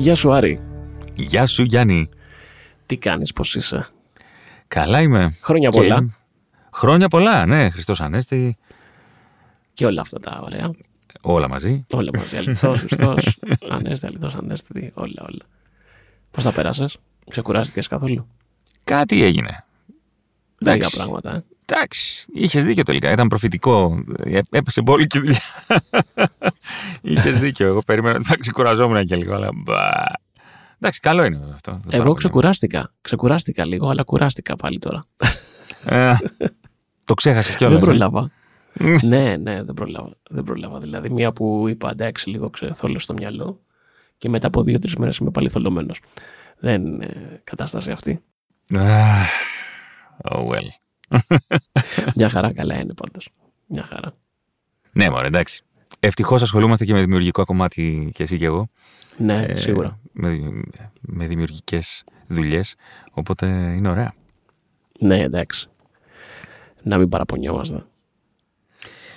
Γεια σου Άρη. Γεια σου Γιάννη. Τι κάνεις, πώς είσαι; Καλά είμαι. Χρόνια πολλά. Χρόνια πολλά, ναι. Χριστός Ανέστη. Και όλα αυτά τα ωραία. Όλα μαζί. Όλα μαζί. Αληθώς, Χριστός, Ανέστη, αληθώς, Ανέστη, όλα, όλα. Πώς τα πέρασες, ξεκουράστηκες καθόλου; Κάτι έγινε. Λίγα πράγματα, ε. Εντάξει, είχες δίκιο τελικά. Ήταν προφητικό. Ε, έπεσε πολύ και δουλειά. είχες δίκιο. Εγώ περίμενα ότι θα ξεκουραζόμουν και λίγο. Αλλά... Εντάξει, καλό είναι αυτό. Εγώ ξεκουράστηκα. Ξεκουράστηκα λίγο, αλλά κουράστηκα πάλι τώρα. Ε, το ξέχασες κιόλας. Δεν προλάβα. ναι, ναι, δεν προλάβα. δεν προλάβα. Δηλαδή, μία που είπα εντάξει, λίγο ξεθόλω στο μυαλό και μετά από δύο-τρεις μέρες είμαι πάλι θολωμένος. Δεν είναι κατάσταση αυτή. oh well. Μια χαρά καλά είναι πάντως. Μια χαρά. Ναι, μωρέ, εντάξει. Ευτυχώς ασχολούμαστε και με δημιουργικό κομμάτι και εσύ και εγώ. Ναι, ε, σίγουρα. Με, με δημιουργικές δουλειές. Οπότε είναι ωραία. Ναι, εντάξει. Να μην παραπονιόμαστε.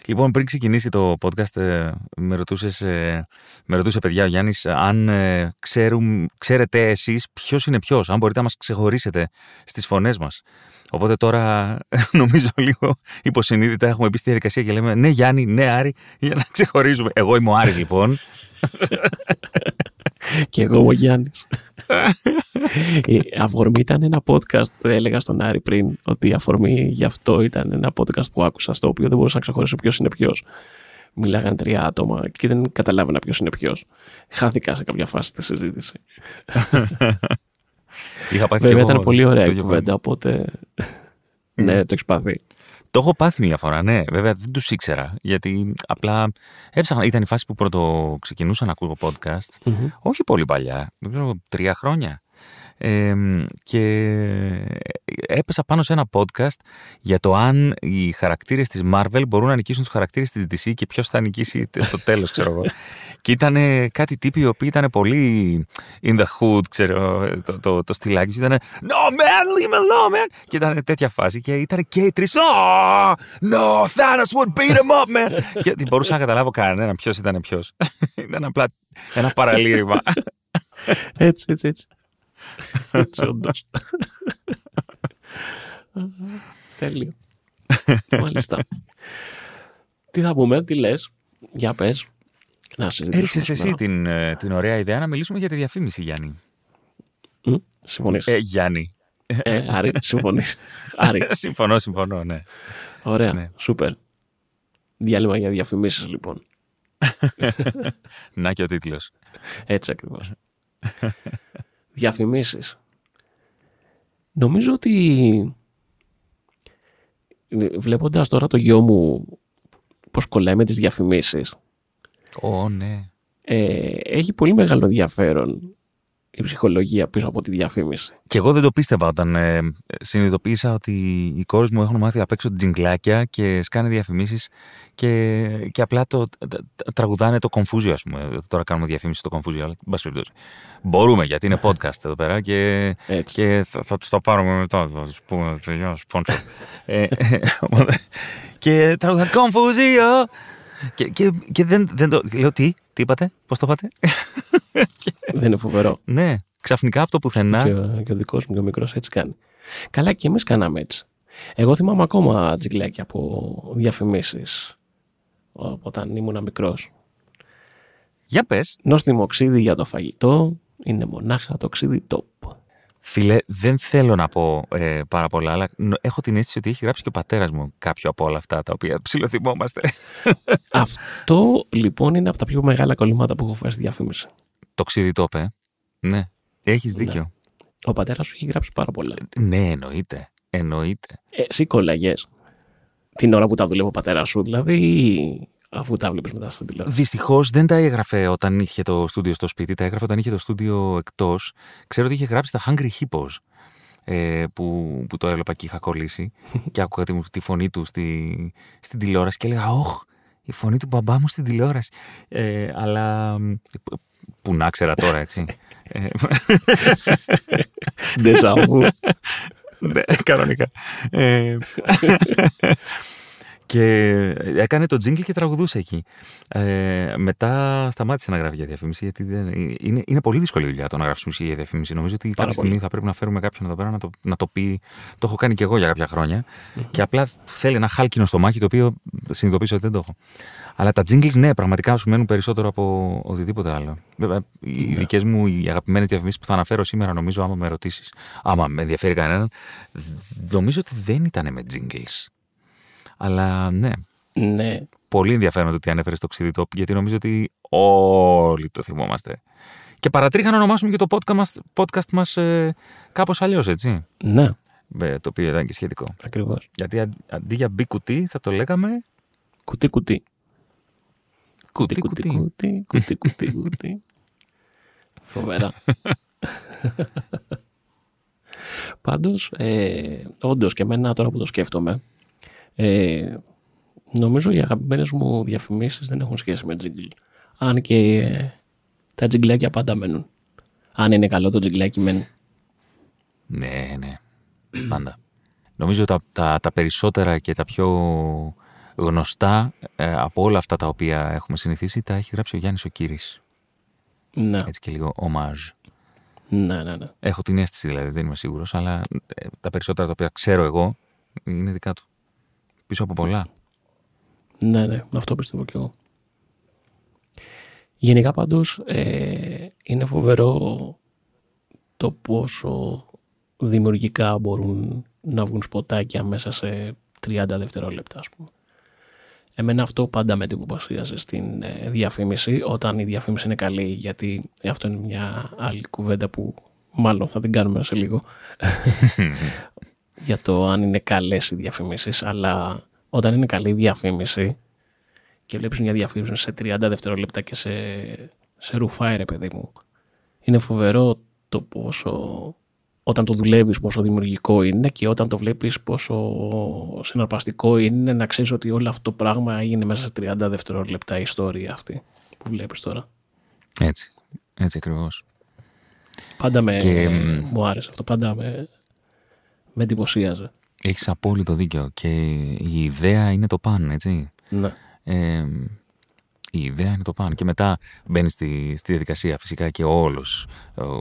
Λοιπόν, πριν ξεκινήσει το podcast, ε, με, ρωτούσες, ε, με ρωτούσε παιδιά ο Γιάννης αν ξέρουν, ξέρετε εσείς ποιος είναι ποιος, αν μπορείτε να μας ξεχωρίσετε στις φωνές μας. Οπότε τώρα νομίζω λίγο υποσυνείδητα έχουμε μπει στη διαδικασία και λέμε ναι Γιάννη, ναι Άρη, για να ξεχωρίζουμε. Εγώ είμαι ο Άρης λοιπόν. και εγώ ο Γιάννης. η αφορμή ήταν ένα podcast, έλεγα στον Άρη πριν, ότι η αφορμή γι' αυτό ήταν ένα podcast που άκουσα, στο οποίο δεν μπορούσα να ξεχωρίσω ποιος είναι ποιος. Μιλάγαν τρία άτομα και δεν καταλάβαινα ποιος είναι ποιος. Χάθηκα σε κάποια φάση τη συζήτηση. Είχα πάθει Βέβαια ήταν πολύ ωραία η κουβέντα, οπότε. ναι, το έχεις πάθει. Το έχω πάθει μια φορά, ναι. Βέβαια δεν τους ήξερα. Γιατί απλά έψαχνα. Ήταν η φάση που πρώτο ξεκινούσα να ακούω podcast. Όχι πολύ παλιά. Δεν ξέρω, τρία χρόνια και έπεσα πάνω σε ένα podcast για το αν οι χαρακτήρες της Marvel μπορούν να νικήσουν τους χαρακτήρες της DC και ποιος θα νικήσει στο τέλος, ξέρω εγώ. και ήταν κάτι τύποι οι οποίοι ήταν πολύ in the hood, ξέρω, το, το, το στυλάκι ήταν No man, leave me alone, man! Και ήταν τέτοια φάση και ήταν και οι τρεις Oh, no, Thanos would beat him up, man! και δεν μπορούσα να καταλάβω κανέναν ποιος ήταν ποιος. ήταν απλά ένα παραλήρημα. έτσι, έτσι, έτσι. Έτσι, όντως. Τέλειο. Μάλιστα. Τι θα πούμε, τι λες, για πες. Να Έριξες εσύ την, ε, την ωραία ιδέα να μιλήσουμε για τη διαφήμιση, Γιάννη. Mm, συμφωνείς. Ε, Γιάννη. Ε, Άρη, συμφωνείς. Άρη. συμφωνώ, συμφωνώ, ναι. Ωραία, ναι. σούπερ. Διάλειμμα για διαφημίσεις, λοιπόν. Να και ο τίτλος. Έτσι ακριβώς διαφημίσεις. Νομίζω ότι βλέποντας τώρα το γιο μου πώς κολλάει με τις διαφημίσεις. Ω, ναι. Ε, έχει πολύ μεγάλο ενδιαφέρον η ψυχολογία πίσω από τη διαφήμιση. Και εγώ δεν το πίστευα όταν ε, συνειδητοποίησα ότι οι κόρες μου έχουν μάθει απ' έξω τζιγκλάκια και σκάνε διαφημίσεις και, και απλά το, τραγουδάνε το Confusion, ας πούμε. Τώρα κάνουμε διαφήμιση στο Confusion, αλλά εν περιπτώσει. Μπορούμε γιατί είναι podcast εδώ πέρα και, και θα, θα του το πάρουμε μετά. Θα τους πούμε sponsor. ε, και τραγουδάνε Confusion! Και, και, και δεν, δεν το. Λέω τι, τι είπατε, πώς το είπατε. Δεν είναι φοβερό. ναι, ξαφνικά από το πουθενά. Και, και ο δικός μου και ο μικρός έτσι κάνει. Καλά, και εμείς κάναμε έτσι. Εγώ θυμάμαι ακόμα τζιγκλάκια από διαφημίσεις όταν ήμουν μικρός. Για πες. Νόστιμο ξύδι για το φαγητό είναι μονάχα το ξύδι top. Φίλε, δεν θέλω να πω ε, πάρα πολλά, αλλά έχω την αίσθηση ότι έχει γράψει και ο πατέρας μου κάποιο από όλα αυτά τα οποία ψηλοθυμόμαστε. Αυτό λοιπόν είναι από τα πιο μεγάλα κολλήματα που έχω φάει στη διαφήμιση. Το ξηριτόπε. Ναι, έχεις ναι. δίκιο. Ο πατέρας σου έχει γράψει πάρα πολλά. Ναι, εννοείται. Εννοείται. Ε, εσύ κολλαγέ. Την ώρα που τα δουλεύει ο πατέρας σου, δηλαδή, αφού τα βλέπεις μετά στην τηλεόραση. Δυστυχώς δεν τα έγραφε όταν είχε το στούντιο στο σπίτι, τα έγραφε όταν είχε το στούντιο εκτός. Ξέρω ότι είχε γράψει τα Hungry Hippos. Ε, που, που το έβλεπα και είχα κολλήσει και άκουγα τη, τη φωνή του στη, στην τηλεόραση και έλεγα «Ωχ, η φωνή του μπαμπά μου στην τηλεόραση». Ε, αλλά που να ξέρα τώρα, έτσι. Ντεζαβού. Ναι, κανονικά. Ε, Και έκανε το jingle και τραγουδούσε εκεί. Ε, μετά σταμάτησε να γράφει για διαφήμιση, γιατί δεν, είναι, είναι πολύ δύσκολη δουλειά το να γράψεις μουσική για διαφήμιση. Νομίζω ότι κάποια στιγμή θα πρέπει να φέρουμε κάποιον εδώ πέρα να το, να το πει. Το έχω κάνει και εγώ για κάποια χρόνια. Mm-hmm. Και απλά θέλει ένα χάλκινο στο μάχη, το οποίο συνειδητοποιήσω ότι δεν το έχω. Αλλά τα jingles, ναι, πραγματικά σου μένουν περισσότερο από οτιδήποτε άλλο. Βέβαια, οι ναι. δικές μου οι αγαπημένες διαφημίσεις που θα αναφέρω σήμερα, νομίζω, άμα με ρωτήσεις, άμα με ενδιαφέρει κανέναν, νομίζω ότι δεν ήταν με jingles. Αλλά ναι. Ναι. Πολύ ενδιαφέρον το ότι ανέφερε το ξύδι γιατί νομίζω ότι όλοι το θυμόμαστε. Και παρατρίχα να ονομάσουμε και το podcast μας, podcast μας ε, κάπως αλλιώς, έτσι. Ναι. το οποίο ήταν και σχετικό. Ακριβώς. Γιατί αντί για μπι κουτί θα το λέγαμε... Κουτί κουτί. Κουτί κουτί. Κουτί κουτί κουτί κουτί. Φοβερά. Πάντως, ε, όντως και εμένα τώρα που το σκέφτομαι, ε, νομίζω οι αγαπημένες μου διαφημίσεις δεν έχουν σχέση με τζίγκλ. Αν και ε, τα τζιγκλάκια πάντα μένουν. Αν είναι καλό το τζιγκλάκι μένει. Ναι, ναι. Πάντα. Νομίζω τα, τα, τα περισσότερα και τα πιο γνωστά ε, από όλα αυτά τα οποία έχουμε συνηθίσει τα έχει γράψει ο Γιάννης ο Κύρις. Ναι. Έτσι και λίγο ομάζ. Ναι, ναι, ναι. Έχω την αίσθηση δηλαδή, δεν είμαι σίγουρος, αλλά ε, τα περισσότερα τα οποία ξέρω εγώ είναι δικά του πίσω από πολλά. Ναι, ναι, αυτό πιστεύω κι εγώ. Γενικά πάντως ε, είναι φοβερό το πόσο δημιουργικά μπορούν να βγουν σποτάκια μέσα σε 30 δευτερόλεπτα ας πούμε. Εμένα αυτό πάντα με εντυπωσίαζε στην ε, διαφήμιση όταν η διαφήμιση είναι καλή γιατί αυτό είναι μια άλλη κουβέντα που μάλλον θα την κάνουμε σε λίγο για το αν είναι καλές οι διαφημίσεις, αλλά όταν είναι καλή διαφήμιση και βλέπεις μια διαφήμιση σε 30 δευτερόλεπτα και σε, σε ρουφάει ρε παιδί μου, είναι φοβερό το πόσο όταν το δουλεύεις πόσο δημιουργικό είναι και όταν το βλέπεις πόσο συναρπαστικό είναι να ξέρεις ότι όλο αυτό το πράγμα έγινε μέσα σε 30 δευτερόλεπτα η ιστορία αυτή που βλέπεις τώρα. Έτσι, έτσι ακριβώς. Πάντα με, και... μου άρεσε αυτό, πάντα με, με εντυπωσίαζε. Έχεις απόλυτο δίκιο και η ιδέα είναι το παν, έτσι. Ναι. Ε, η ιδέα είναι το παν και μετά μπαίνει στη, στη διαδικασία φυσικά και όλος,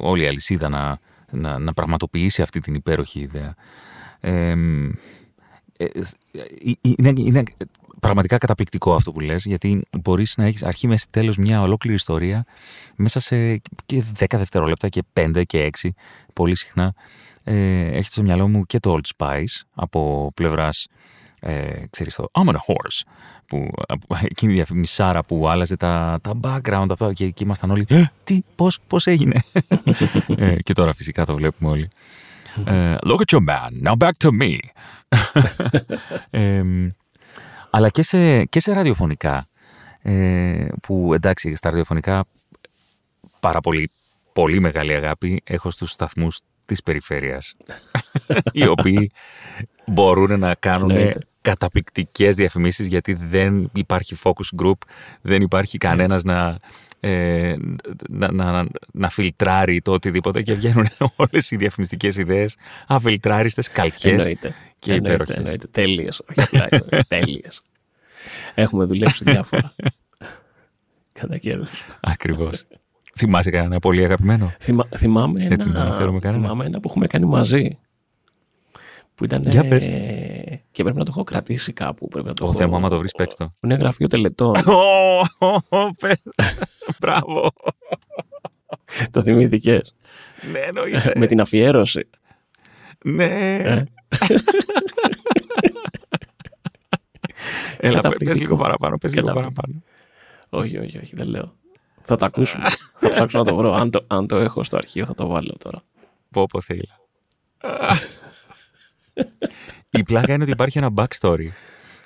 όλη η αλυσίδα να, να, να πραγματοποιήσει αυτή την υπέροχη ιδέα. Ε, ε, είναι, είναι πραγματικά καταπληκτικό αυτό που λες, γιατί μπορείς να έχεις αρχή, μέση, τέλος μια ολόκληρη ιστορία μέσα σε και 10 δευτερόλεπτα και 5 και 6 πολύ συχνά ε, έχει στο μυαλό μου και το Old Spice από πλευράς ε, ξέρεις το I'm on a horse που, εκείνη η διαφημισάρα που άλλαζε τα, τα background αυτά και εκεί ήμασταν όλοι «Ε, τι, πώς, πώς έγινε; Ε, και τώρα φυσικά το βλέπουμε όλοι. Ε, Look at your man, now back to me. Ε, αλλά και σε, και σε ραδιοφωνικά ε, που εντάξει στα ραδιοφωνικά πάρα πολύ πολύ μεγάλη αγάπη έχω στους σταθμούς της περιφέρειας οι οποίοι μπορούν να κάνουν καταπληκτικές διαφημίσεις γιατί δεν υπάρχει focus group, δεν υπάρχει κανένας να, ε, να, να, να, φιλτράρει το οτιδήποτε και βγαίνουν όλες οι διαφημιστικές ιδέες αφιλτράριστες, καλτιές και υπέροχες. Εννοείται, τέλειες, τέλειες. Έχουμε δουλέψει διάφορα. Κατά καιρούς. Ακριβώς. Θυμάσαι κανένα πολύ αγαπημένο; Θυμά, θυμάμαι, Έτσι, ένα, θυμάμαι ένα που έχουμε κάνει μαζί. Που ήταν. Για πες. και πρέπει να το έχω κρατήσει κάπου. Πρέπει να το Ο έχω... θέμα, άμα το βρεις, παίξ το. Είναι γραφείο τελετών. Μπράβο. το θυμήθηκες. Ναι, εννοείται. Με την αφιέρωση. Ναι. Ε. Έλα, πες λίγο παραπάνω, πες λίγο παραπάνω. Όχι, όχι, όχι, δεν λέω. Θα το ακούσουμε. θα ψάξω να το βρω. Αν το, αν το έχω στο αρχείο θα το βάλω τώρα. Πω πω θέλει. Η πλάκα είναι ότι υπάρχει ένα backstory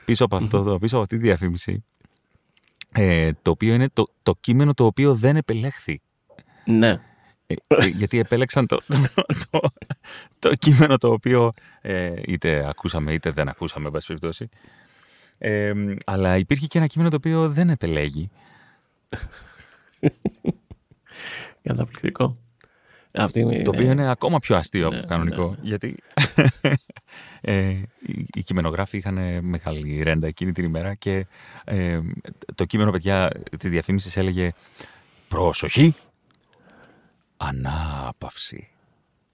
πίσω από, αυτό, πίσω από αυτή τη διαφήμιση ε, το οποίο είναι το, το κείμενο το οποίο δεν επελέχθη. Ναι. Ε, ε, γιατί επέλεξαν το, το, το, κείμενο το οποίο ε, είτε ακούσαμε είτε δεν ακούσαμε, εν περιπτώσει. Ε, αλλά υπήρχε και ένα κείμενο το οποίο δεν επελέγει. Καταπληκτικό. Αυτή, το οποίο είναι ακόμα πιο αστείο Ναι, από το κανονικό. ναι. Γιατί ε, οι, οι κειμενογράφοι είχαν μεγάλη ρέντα εκείνη την ημέρα και ε, το κείμενο, παιδιά, της διαφήμισης έλεγε «Πρόσοχη, ανάπαυση,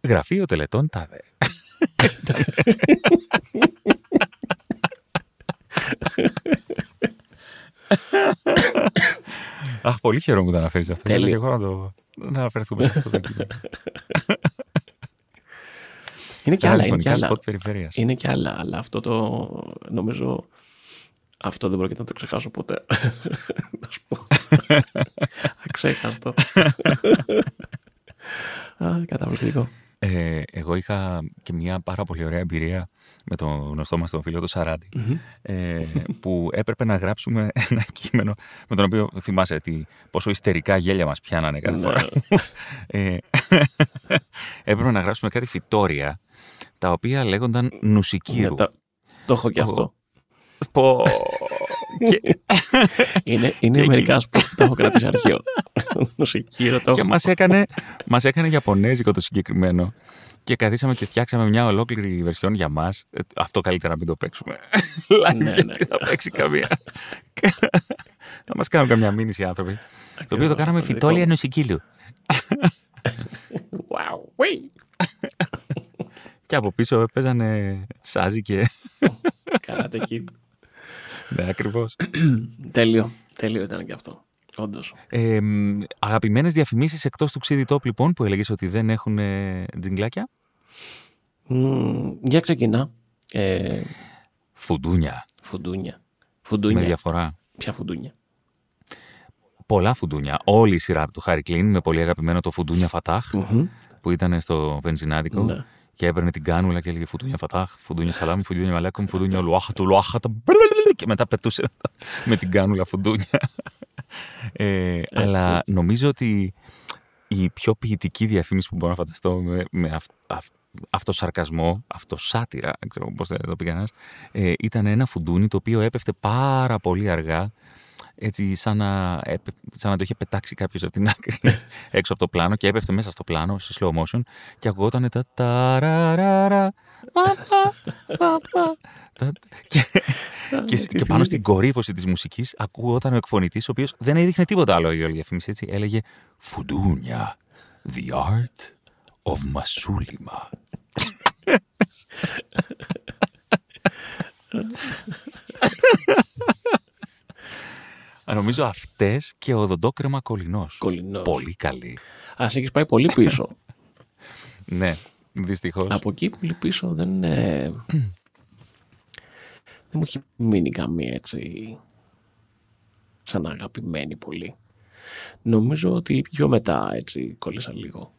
γραφείο τελετών τάδε». Αχ, πολύ χαίρομαι που το αναφέρεις αυτό. Τέλειο. Ήθελα και εγώ να το να αναφερθούμε σε αυτό το κείμενο. είναι και Τα άλλα. Είναι και ραδιοφωνικά άλλα. σποτ περιφέρειας. Είναι και άλλα, αλλά αυτό το νομίζω αυτό δεν πρόκειται να το ξεχάσω ποτέ. Θα σου πω. Αξέχαστο. Α, καταπληκτικό. Ε, εγώ είχα και μια πάρα πολύ ωραία εμπειρία με τον γνωστό μας τον φίλο τον Σαράτη ε, που έπρεπε να γράψουμε ένα κείμενο με τον οποίο θυμάσαι τι, πόσο ιστερικά γέλια μας πιάνανε κάθε Ναι. φορά. ε, έπρεπε να γράψουμε κάτι φυτόρια τα οποία λέγονταν νουσικύρου. Ναι, το, το έχω και Εγώ. αυτό. Πω. και, Είναι, είναι Και μερικά που το έχω κρατήσει αρχείο. Νοσικύρο το και έχω. μας έκανε, μας έκανε Ιαπωνέζικο το συγκεκριμένο και καθίσαμε και φτιάξαμε μια ολόκληρη βερσιόν για μας. Ε, Αυτό καλύτερα να μην το παίξουμε. Live, Ναι, ναι. γιατί θα παίξει καμία. θα μας κάνουν καμιά μήνυση οι άνθρωποι. Το οποίο το κάναμε το δικό φυτόλια μου. νοσικύλου. Wow, wait. Και από πίσω παίζανε σάζι και... Καράτε εκεί. ναι, ακριβώς. Τέλειο. Τέλειο ήταν και αυτό. Όντως. Ε, αγαπημένες διαφημίσεις εκτός του ξύδι top λοιπόν που έλεγες ότι δεν έχουν ε, τζιγκλάκια; για ξεκινά. Ε, Φουντούνια. φουντούνια. Με Φουντούνια. διαφορά. Ποια φουντούνια; Πολλά φουντούνια. Όλη η σειρά του Χάρη Κλίν με πολύ αγαπημένο το φουντούνια Φατάχ Μμμ. που ήταν στο βενζινάδικο Ναι. Και έπαιρνε την κάνουλα και έλεγε φουντούνια Φατάχ, φουντούνια Σαλάμ, φουντούνια Μαλάκομ, φουντούνια Λουάχα του Λουάχα και μετά πετούσε με την κάνουλα φουντούνια. Ε, αλλά νομίζω ότι η πιο ποιητική διαφήμιση που μπορώ να φανταστώ με, με αυ, αυ, αυτό σαρκασμό, αυτό σάτυρα, δεν ξέρω πώς θα το πει κανένας, ε, ήταν ένα φουντούνι το οποίο έπεφτε πάρα πολύ αργά έτσι σαν να, έπε- σαν να το είχε πετάξει κάποιος από την άκρη έξω από το πλάνο και έπεφτε μέσα στο πλάνο σε slow motion και ακουγόταν τα ταραραρα πα, πα, πα, πα, τα- και, και, σ- και πάνω στην κορύφωση της μουσικής ακούγονταν ο εκφωνητής ο οποίος δεν έδειχνε τίποτα άλλο η όλη διαφήμιση έτσι έλεγε «Φουντούνια, the art of μασούλημα». Α, Νομίζω αυτές και ο δοντόκρεμα κολληνός. Κολληνός. Πολύ καλή. Α, έχεις πάει πολύ πίσω. Ναι, δυστυχώς. Από εκεί πολύ πίσω δεν. ε, δεν μου έχει μείνει καμία έτσι. σαν αγαπημένη πολύ. Νομίζω ότι πιο μετά έτσι κόλλησα λίγο.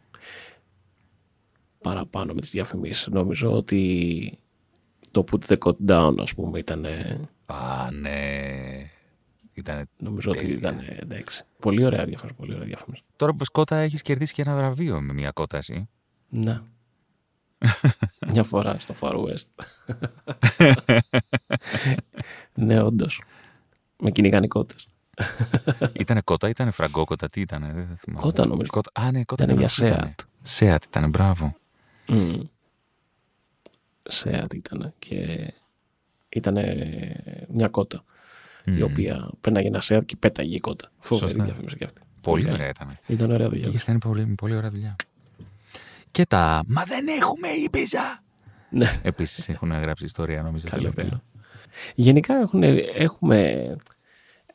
Παραπάνω με τις διαφημίσεις. Νομίζω ότι το put the code down ας πούμε ήταν. Α, ναι. Ήταν... Νομίζω ότι ήταν εντάξει. Πολύ ωραία διαφήμιση. Πολύ ωραία διαφήμιση. Τώρα που σκότα έχεις κερδίσει και ένα βραβείο με μια κότα εσύ. Ναι. Μια φορά στο Far West. ναι, όντως. Με κυνηγανικότητες. ήτανε κότα, ήτανε φραγκόκοτα, τι ήτανε, δεν θα θυμάμαι. Κότα, νομίζω. Κότα. Α, ναι, κότα Ήτανε για αυτό ήτανε. Seat. Σέατ ήταν, μπράβο. Σέατ ήταν και ήταν μια κότα η οποία πέρναγε ένα Σέατ και πέταγε η κότα. Φοβερή Σωστά. διαφήμιση και αυτή. Πολύ καλή. ωραία ήταν. Ήταν ωραία δουλειά. Είχες κάνει πολύ, πολύ ωραία δουλειά. Και τα Μα δεν έχουμε Ήπιζα. Ναι, Επίσης έχουν γράψει ιστορία, νομίζω. καλό τελευταία. τέλο. Γενικά έχουν, έχουμε,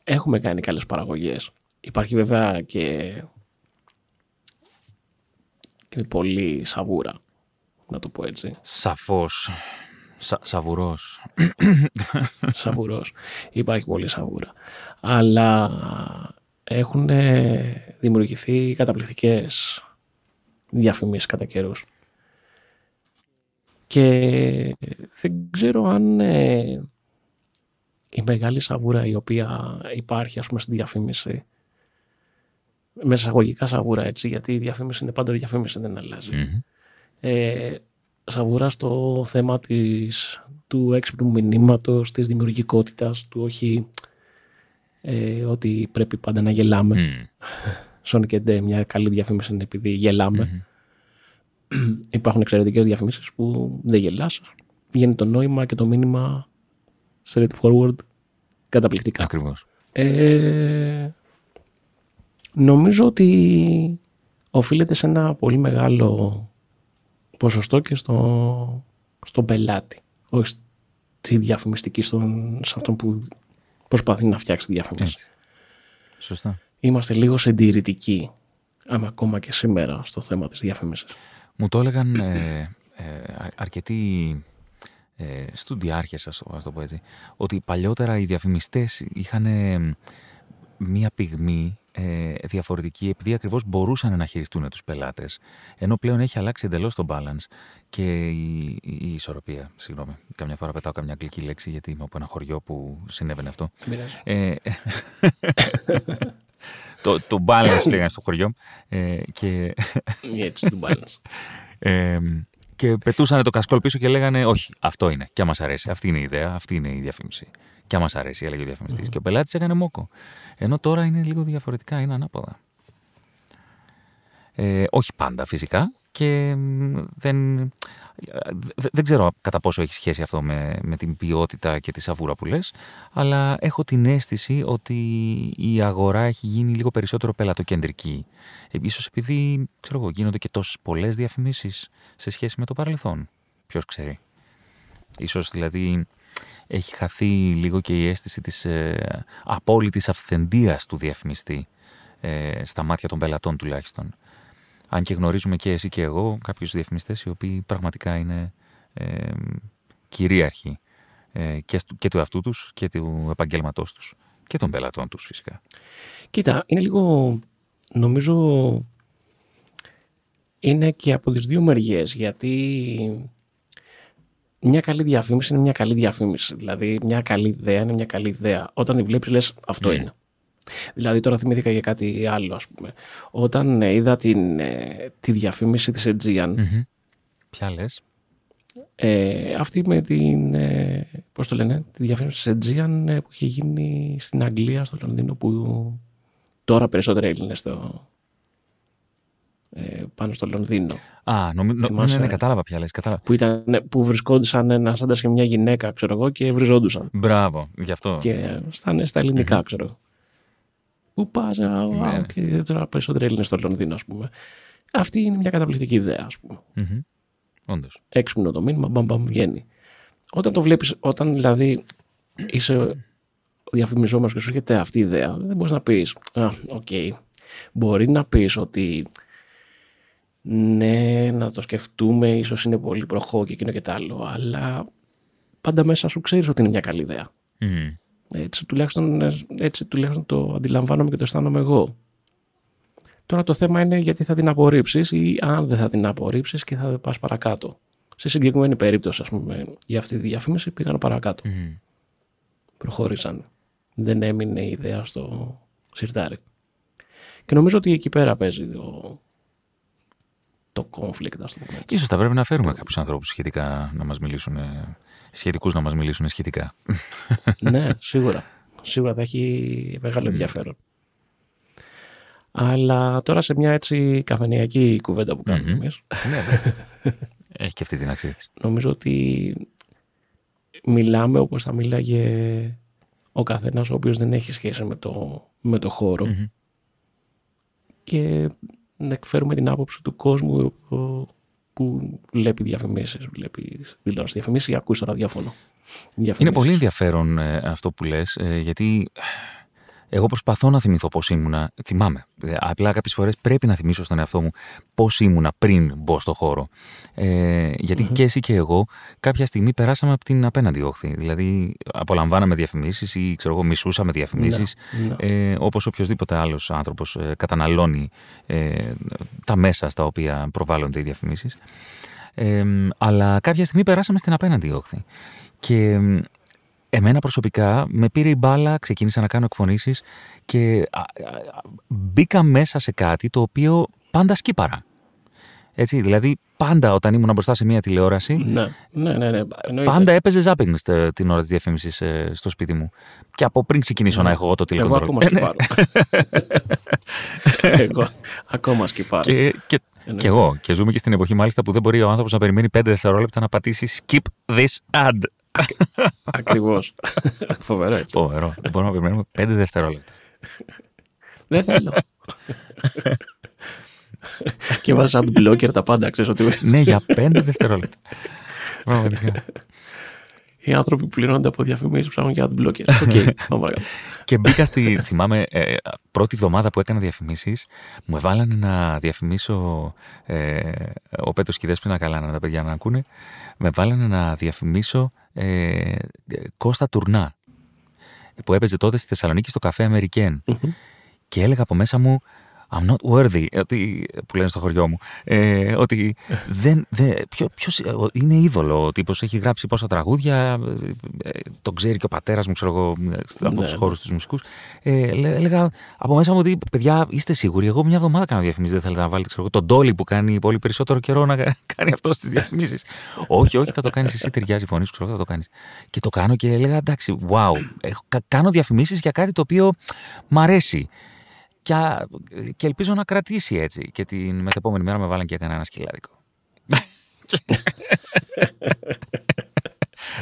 έχουμε κάνει καλές παραγωγές. Υπάρχει βέβαια και, και πολύ σαβούρα, να το πω έτσι. Σαφώς. Σα, Σαβουρός. Σαβουρός. Υπάρχει πολύ σαβούρα. Αλλά έχουν ε, δημιουργηθεί καταπληκτικές διαφημίσεις κατά καιρούς. Και δεν ξέρω αν ε, η μεγάλη σαβούρα η οποία υπάρχει ας πούμε στη διαφήμιση με εισαγωγικά σαβούρα έτσι γιατί η διαφήμιση είναι πάντα διαφήμιση δεν αλλάζει ε, σαβούρα στο θέμα της, του έξυπνου μηνύματος, της δημιουργικότητας, του όχι ε, ότι πρέπει πάντα να γελάμε. Sonic and Day, μια καλή διαφήμιση είναι επειδή γελάμε. υπάρχουν εξαιρετικές διαφημίσεις που δεν γελάς. Βγαίνει το νόημα και το μήνυμα straight forward καταπληκτικά. Ακριβώς. Ε, νομίζω ότι οφείλεται σε ένα πολύ μεγάλο ποσοστό και στο, στον πελάτη. Όχι στη διαφημιστική, στον, σε αυτόν που προσπαθεί να φτιάξει τη διαφήμιση. Έτσι. Σωστά. Είμαστε λίγο συντηρητικοί, άμα ακόμα και σήμερα, στο θέμα της διαφήμισης. Μου το έλεγαν ε, ε, α- αρκετοί ε, στουντιάρχες, ας, το- ας το πω έτσι, ότι παλιότερα οι διαφημιστές είχαν ε, μία πυγμή ε, διαφορετική επειδή ακριβώς μπορούσαν να χειριστούν τους πελάτες ενώ πλέον έχει αλλάξει εντελώς το balance και η, η, η ισορροπία. Συγγνώμη, καμιά φορά πετάω καμιά αγγλική λέξη γιατί είμαι από ένα χωριό που συνέβαινε αυτό. Ε, το, το balance λέγανε στο χωριό ε, και Έτσι, του balance. Ε, και πετούσαν το κασκόλ πίσω και λέγανε Όχι, αυτό είναι. Και άμα σ' αρέσει. Αυτή είναι η ιδέα, αυτή είναι η διαφήμιση. Και άμα σ' αρέσει, έλεγε ο διαφημιστής. Και ο πελάτης έκανε μόκο. Ενώ τώρα είναι λίγο διαφορετικά, είναι ανάποδα. Ε, όχι πάντα φυσικά. Και μ, δεν, δε- δεν ξέρω κατά πόσο έχει σχέση αυτό με, με την ποιότητα και τη σαβούρα που λες, αλλά έχω την αίσθηση ότι η αγορά έχει γίνει λίγο περισσότερο πελατοκεντρική. Ε, ίσως επειδή, ξέρω εγώ, γίνονται και τόσες πολλές διαφημίσεις σε σχέση με το παρελθόν. Ποιος ξέρει. Ίσως δηλαδή έχει χαθεί λίγο και η αίσθηση της ε, απόλυτης αυθεντίας του διαφημιστή ε, στα μάτια των πελατών τουλάχιστον. Αν και γνωρίζουμε και εσύ και εγώ κάποιους διαφημιστές οι οποίοι πραγματικά είναι ε, κυρίαρχοι ε, και, στου- και του εαυτού τους και του επαγγέλματός τους και των πελατών τους φυσικά. Κοίτα, είναι λίγο, νομίζω, είναι και από τις δύο μεριές, γιατί μια καλή διαφήμιση είναι μια καλή διαφήμιση. Δηλαδή, μια καλή ιδέα είναι μια καλή ιδέα. Όταν τη βλέπεις, λες αυτό Ναι. είναι. Δηλαδή, τώρα θυμήθηκα για κάτι άλλο, ας πούμε. Όταν ε, είδα την, ε, τη διαφήμιση της Aegean, Μμμ. Ποια λες; ε, αυτή με την, ε, πώς το λένε, τη διαφήμιση της Aegean ε, που είχε γίνει στην Αγγλία, στο Λονδίνο, που τώρα περισσότεροι Έλληνες το, ε, πάνω στο Λονδίνο. Α, νομι... νο- ναι, Θυμάσαι. ναι, ναι, κατάλαβα ποια λες. Κατάλαβα. Που, ήταν, ναι, που βρισκόντουσαν ένα άντρας και μια γυναίκα, ξέρω εγώ, και βριζόντουσαν. Μπράβο, γι' αυτό. Και στα, στα ελληνικά, ξέρω εγώ. Πού πας, Ναι. και τώρα περισσότεροι Έλληνες στο Λονδίνο, ας πούμε. Αυτή είναι μια καταπληκτική ιδέα, ας πούμε. Μμμ. Όντως. έξυπνο το μήνυμα, μπαμ, μπαμ, βγαίνει. Όταν το βλέπεις, όταν δηλαδή είσαι διαφημιζόμενος και σου έρχεται αυτή η ιδέα, δεν μπορείς να πεις, α, οκ, μπορεί να πεις ότι ναι, να το σκεφτούμε, ίσως είναι πολύ προχώ και εκείνο και τ' άλλο, αλλά πάντα μέσα σου ξέρεις ότι είναι μια καλή ιδέα. Μμ. Έτσι τουλάχιστον, έτσι τουλάχιστον το αντιλαμβάνομαι και το αισθάνομαι εγώ. Τώρα το θέμα είναι γιατί θα την απορρίψεις ή αν δεν θα την απορρίψεις και θα πας παρακάτω. Σε συγκεκριμένη περίπτωση, ας πούμε, για αυτή τη διαφήμιση πήγαν παρακάτω. Μμμ. Προχώρησαν. Δεν έμεινε η ιδέα στο σιρτάρι. Και νομίζω ότι εκεί πέρα παίζει το, το conflict, ας το πούμε. έτσι. Ίσως θα πρέπει να φέρουμε κάποιους ανθρώπους σχετικά να μας μιλήσουν, ε, σχετικούς να μας μιλήσουν σχετικά. ναι, σίγουρα. Σίγουρα θα έχει μεγάλο ενδιαφέρον. Αλλά τώρα σε μια έτσι καφενειακή κουβέντα που κάνουμε Μμμ. εμείς, ναι, βέβαια. Έχει και αυτή την αξία της. νομίζω ότι μιλάμε όπως θα μίλαγε ο καθένας ο οποίος δεν έχει σχέση με το, με το χώρο Μμμ. και να εκφέρουμε την άποψη του κόσμου ο- που βλέπει διαφημίσεις, βλέπει τηλεόραση διαφημίσεις ή ακούς στο ραδιόφωνο. Είναι διαφημίσεις. πολύ ενδιαφέρον ε, αυτό που λες, ε, γιατί εγώ προσπαθώ να θυμηθώ πώς ήμουνα. Θυμάμαι. Ε, Απλά κάποιες φορές πρέπει να θυμίσω στον εαυτό μου πώς ήμουνα πριν μπω στο χώρο. Ε, γιατι και εσύ και εγώ κάποια στιγμή περάσαμε από την απέναντι όχθη. Δηλαδή απολαμβάναμε διαφημίσεις ή ξέρω εγώ μισούσαμε διαφημίσεις. Ναι. Ε, όπως οποιοδήποτε άλλος άνθρωπος ε, καταναλώνει ε, τα μέσα στα οποία προβάλλονται οι διαφημίσεις. Ε, αλλά κάποια στιγμή περάσαμε στην απέναντι όχθη. Και ε, εμένα προσωπικά με πήρε η μπάλα, ξεκίνησα να κάνω εκφωνήσεις και α, α, α, μπήκα μέσα σε κάτι το οποίο πάντα σκύπαρα. Έτσι, δηλαδή πάντα όταν ήμουν μπροστά σε μια τηλεόραση, Ναι, ναι, ναι, ναι. εννοείται. πάντα έπαιζε ζάπινγκ στε- την ώρα της διαφήμισης ε, στο σπίτι μου. Και από πριν ξεκινήσω να έχω εγώ το Εγώ τηλεκοντρόλ. ακόμα Ε, ναι. σκυπάρω. Εγώ ακόμα σκυπάρω. Και, και, Και εγώ. Και ζούμε και στην εποχή μάλιστα που δεν μπορεί ο άνθρωπος να περιμένει 5 δευτερόλεπτα να πατήσει skip this ad. Ακριβώς. Φοβερό έτσι. Φοβερό. Δεν μπορούμε να περιμένουμε 5 δευτερόλεπτα. Δεν θέλω. και βάζεις adblocker τα πάντα, ξέρεις ότι. ναι, για 5 δευτερόλεπτα. Πραγματικά. Οι άνθρωποι που πληρώνονται από διαφημίσεις ψάχνουν για adblocker. Οκ, πάμε Και μπήκα στη. Θυμάμαι, ε, πρώτη εβδομάδα που έκανα διαφημίσεις, μου εβάλανε να διαφημίσω. Ε, ο Πέτρος και η Δέσποινα, καλά να τα παιδιά να ακούνε. Με βάλανε να διαφημίσω ε, Κώστα Τουρνά. Που έπαιζε τότε στη Θεσσαλονίκη στο καφέ Αμερικέν. Και έλεγα από μέσα μου, I'm not worthy, ότι, που λένε στο χωριό μου. Ε, ότι δεν, δεν, ποιο, ποιος, είναι είδωλο. Ο τύπος έχει γράψει πόσα τραγούδια, ε, τον ξέρει και ο πατέρας μου, ξέρω εγώ, από ναι, τους χώρους ναι. τους μουσικούς. Ε, έλεγα από μέσα μου ότι, παιδιά, είστε σίγουροι, εγώ μια εβδομάδα κάνω διαφημίσεις, δεν θέλετε να βάλετε ξέρω, τον Ντόλι που κάνει πολύ περισσότερο καιρό να κάνει αυτό στις διαφημίσεις. όχι, όχι, θα το κάνεις εσύ, ταιριάζει η φωνή σου, ξέρω, θα το κάνεις. Και το κάνω και έλεγα, εντάξει, wow, έχω, κάνω διαφημίσεις για κάτι το οποίο μ' αρέσει. Και, και ελπίζω να κρατήσει έτσι. Και την μεθεπόμενη μέρα με βάλαν και έκανα ένα σκυλάδικο.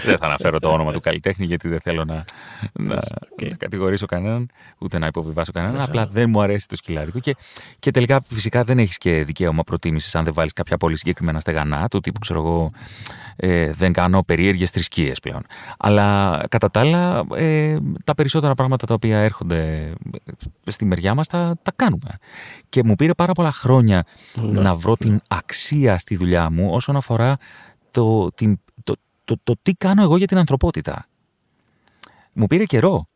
δεν θα αναφέρω το όνομα του καλλιτέχνη γιατί δεν θέλω να, να, okay. κατηγορήσω κανέναν, ούτε να υποβιβάσω κανέναν. Απλά δεν μου αρέσει το σκυλάδικο. Και, και τελικά φυσικά δεν έχεις και δικαίωμα προτίμησης αν δεν βάλεις κάποια πολύ συγκεκριμένα στεγανά του τύπου, ξέρω εγώ, ε, δεν κάνω περίεργες θρησκείες πλέον. Αλλά κατά τα άλλα, ε, τα περισσότερα πράγματα τα οποία έρχονται στη μεριά μας τα, τα κάνουμε. Και μου πήρε πάρα πολλά χρόνια ναι. να βρω την αξία στη δουλειά μου όσον αφορά το, την το, το τι κάνω εγώ για την ανθρωπότητα. Μου πήρε καιρό.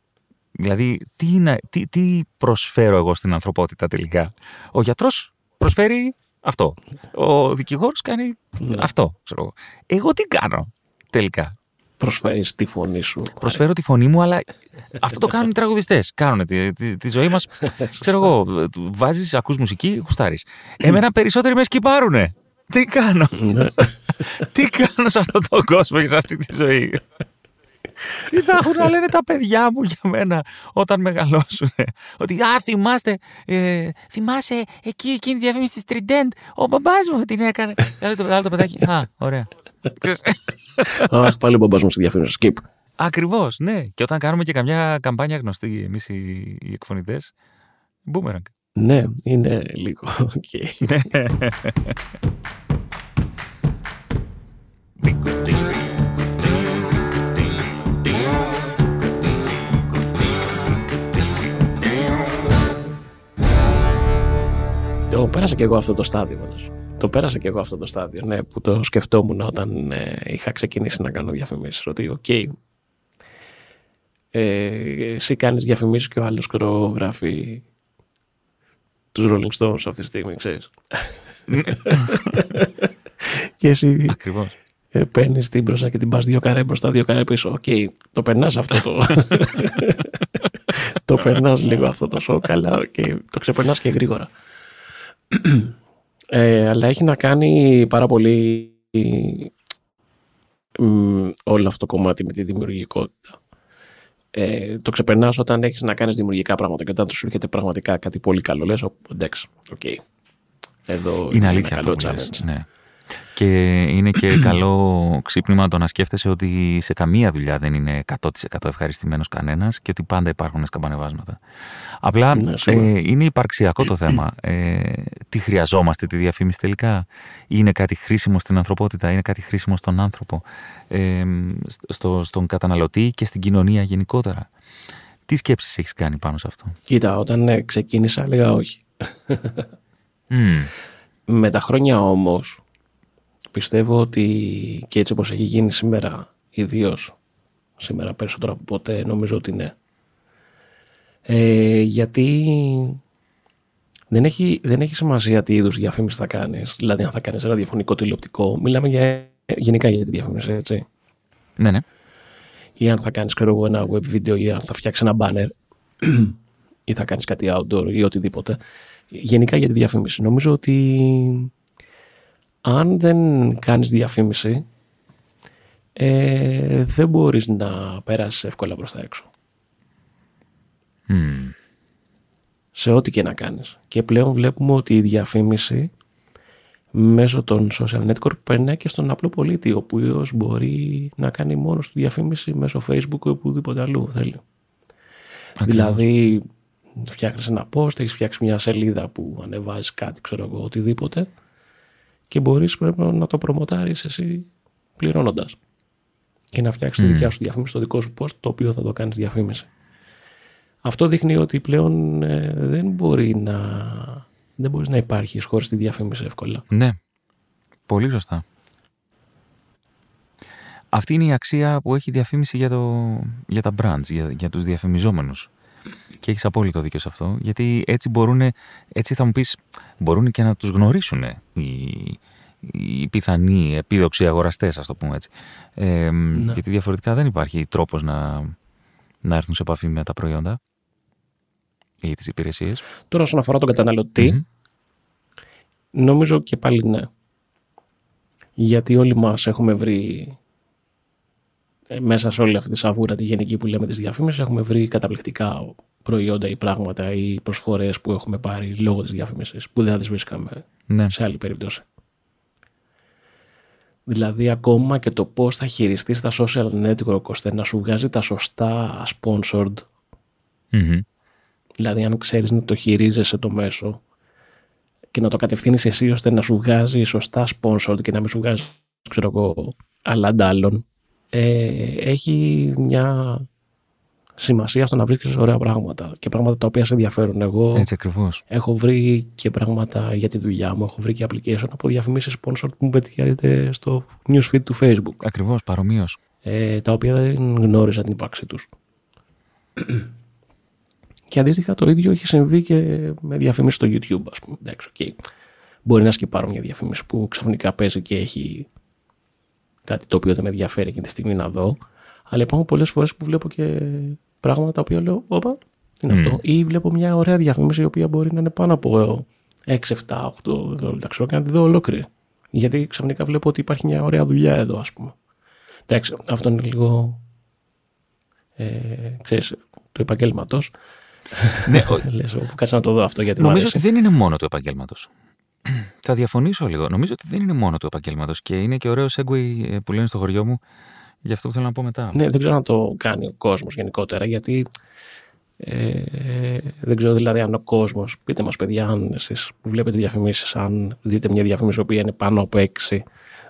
Δηλαδή, τι, τι, τι προσφέρω εγώ στην ανθρωπότητα τελικά; Ο γιατρός προσφέρει αυτό. Ο δικηγόρος κάνει ναι. αυτό. Ξέρω. Εγώ τι κάνω τελικά; Προσφέρεις τη φωνή σου. Προσφέρω τη φωνή μου, αλλά αυτό το κάνουν οι τραγουδιστές. Κάνουν τη, τη, ζωή μας. Ξέρω εγώ, βάζεις, ακούς μουσική, γουστάρεις. Εμένα περισσότεροι με σκυπάρουνε. Τι κάνω; Ναι. Τι κάνω σε αυτόν τον κόσμο και σε αυτή τη ζωή; Τι θα έχουν να λένε τα παιδιά μου για μένα όταν μεγαλώσουν; Ότι α, θυμάστε, ε, θυμάσαι εκεί εκείνη τη διαφήμιση της Trident; Ο μπαμπάς μου την έκανε. Άλλο το, άλλο το παιδάκι. Α, ωραία. Αχ, πάλι ο μπαμπάς μου στη διαφήμιση. Skip. Ακριβώς, ναι. Και όταν κάνουμε και καμιά καμπάνια γνωστή εμείς οι, οι εκφωνητές, boomerang. Ναι, είναι λίγο. Okay. Το πέρασα και εγώ αυτό το στάδιο. Το πέρασα και εγώ αυτό το στάδιο, ναι, που το σκεφτόμουν όταν ε, είχα ξεκινήσει να κάνω διαφημίσεις. Ότι, οκ, okay, ε, εσύ κάνεις διαφημίσεις και ο άλλος γράφει τους Rolling Stones αυτή τη στιγμή, ξέρεις. και εσύ Ακριβώς. Ε, παίρνεις την μπροστά και την πας δύο καρέ μπροστά, δύο καρέ πίσω. Οκ, okay, το περνάς αυτό το... το περνάς λίγο αυτό το σοκ, αλλά και το ξεπερνάς και γρήγορα. ε, αλλά έχει να κάνει πάρα πολύ όλο αυτό το κομμάτι με τη δημιουργικότητα ε, το ξεπερνάς όταν έχεις να κάνεις δημιουργικά πράγματα και όταν σου έρχεται πραγματικά κάτι πολύ καλό. Λες, εντάξει, οκ. Okay. Εδώ είναι, είναι αλήθεια αυτό που λες, ναι. Και είναι και καλό ξύπνημα το να σκέφτεσαι ότι σε καμία δουλειά δεν είναι 100% ευχαριστημένος κανένας και ότι πάντα υπάρχουν σκαμπανεβάσματα. Απλά ναι, ε, είναι υπαρξιακό το θέμα. Ε, τι χρειαζόμαστε τη διαφήμιση τελικά; Είναι κάτι χρήσιμο στην ανθρωπότητα, είναι κάτι χρήσιμο στον άνθρωπο, ε, στο, στον καταναλωτή και στην κοινωνία γενικότερα; Τι σκέψεις έχεις κάνει πάνω σε αυτό; Κοίτα, όταν ε, ξεκίνησα έλεγα όχι. Με τα χρόνια όμως πιστεύω ότι και έτσι όπως έχει γίνει σήμερα, ιδίως σήμερα περισσότερο από ποτέ, νομίζω ότι ναι. Ε, γιατί δεν έχει, δεν έχει σημασία τι είδους διαφήμιση θα κάνεις, δηλαδή αν θα κάνεις ραδιοφωνικό τηλεοπτικό, μιλάμε για, γενικά για τη διαφήμιση, έτσι. Ναι, ναι. Ή αν θα κάνεις ξέρω, ένα web video ή αν θα φτιάξεις ένα banner ή θα κάνεις κάτι outdoor ή οτιδήποτε. Γενικά για τη διαφήμιση. Νομίζω ότι αν δεν κάνεις διαφήμιση, ε, δεν μπορείς να περάσεις εύκολα προς τα έξω. Σε ό,τι και να κάνεις. Και πλέον βλέπουμε ότι η διαφήμιση μέσω των social network περνάει και στον απλό πολίτη, ο οποίος μπορεί να κάνει μόνος του διαφήμιση μέσω Facebook ή οπουδήποτε αλλού θέλει. Δηλαδή, φτιάχνεις ένα post, έχεις φτιάξει μια σελίδα που ανεβάζεις κάτι, ξέρω εγώ, οτιδήποτε και μπορείς πρέπει να το προμοτάρεις εσύ πληρώνοντας. Και να φτιάξεις mm. τη δικιά σου διαφήμιση στο δικό σου post, το οποίο θα το κάνεις διαφήμιση. Αυτό δείχνει ότι πλέον ε, δεν μπορεί να δεν μπορείς να υπάρχεις χωρίς τη διαφήμιση εύκολα. Ναι. Πολύ σωστά. Αυτή είναι η αξία που έχει διαφήμιση για, το, για τα brands, για, για τους διαφημιζόμενους. Και έχεις απόλυτο δίκιο σε αυτό, γιατί έτσι μπορούν, έτσι θα μου πεις, μπορούν και να τους γνωρίσουν οι, οι πιθανοί επίδοξοι αγοραστές, ας το πούμε έτσι. Ε, ναι. Γιατί διαφορετικά δεν υπάρχει τρόπος να, να έρθουν σε επαφή με τα προϊόντα ή τις υπηρεσίες. Τώρα όσον αφορά τον καταναλωτη νομίζω και πάλι ναι. Γιατί όλοι μας έχουμε βρει ε, μέσα σε όλη αυτή τη σαβούρα τη γενική που λέμε της διαφήμισης έχουμε βρει καταπληκτικά προϊόντα ή πράγματα ή προσφορές που έχουμε πάρει λόγω της διαφήμισης που δεν θα τις βρίσκαμε ναι. σε άλλη περίπτωση. Δηλαδή ακόμα και το πώς θα χειριστείς τα social network ώστε να σου βγάζει τα σωστά sponsored Δηλαδή, αν ξέρεις να το χειρίζεσαι το μέσο και να το κατευθύνεις εσύ ώστε να σου βγάζει σωστά sponsor και να μην σου βγάζει, ξέρω εγώ, αλλαντάλλων, ε, έχει μια σημασία στο να βρίσκεις ωραία πράγματα και πράγματα τα οποία σε ενδιαφέρουν. Εγώ Έτσι ακριβώς. έχω βρει και πράγματα για τη δουλειά μου, έχω βρει και application από διαφημίσεις sponsor που μου πετυχαίνεται στο newsfeed του Facebook. Ακριβώς, παρομοίως. Ε, τα οποία δεν γνώριζα την ύπαρξή τους. Και αντίστοιχα το ίδιο έχει συμβεί και με διαφήμιση στο YouTube, ας πούμε. Εντάξει, okay. Μπορεί να σκεπάρω μια διαφήμιση που ξαφνικά παίζει και έχει κάτι το οποίο δεν με ενδιαφέρει εκείνη τη στιγμή να δω. Αλλά υπάρχουν πολλές φορές που βλέπω και πράγματα τα οποία λέω, Όπα, είναι αυτό. Ή βλέπω μια ωραία διαφήμιση η οποία μπορεί να είναι πάνω από 6, 7, 8 δευτερόλεπτα και να τη δω ολόκληρη. Γιατί ξαφνικά βλέπω ότι υπάρχει μια ωραία δουλειά εδώ, ας πούμε. Εντάξει, αυτό είναι λίγο. Ε, ξέρεις, το επαγγέλματος ναι, Λες, κάτσε να το δω αυτό γιατί Νομίζω ότι δεν είναι μόνο του επαγγέλματος. Θα διαφωνήσω λίγο. Νομίζω ότι δεν είναι μόνο του επαγγέλματος και είναι και ωραίο segue ε, που λένε στο χωριό μου για αυτό που θέλω να πω μετά. Ναι, δεν ξέρω αν το κάνει ο κόσμος γενικότερα γιατί. Ε, δεν ξέρω δηλαδή αν ο κόσμος, πείτε μας παιδιά, αν εσείς που βλέπετε διαφημίσεις, αν δείτε μια διαφήμιση που είναι πάνω από 6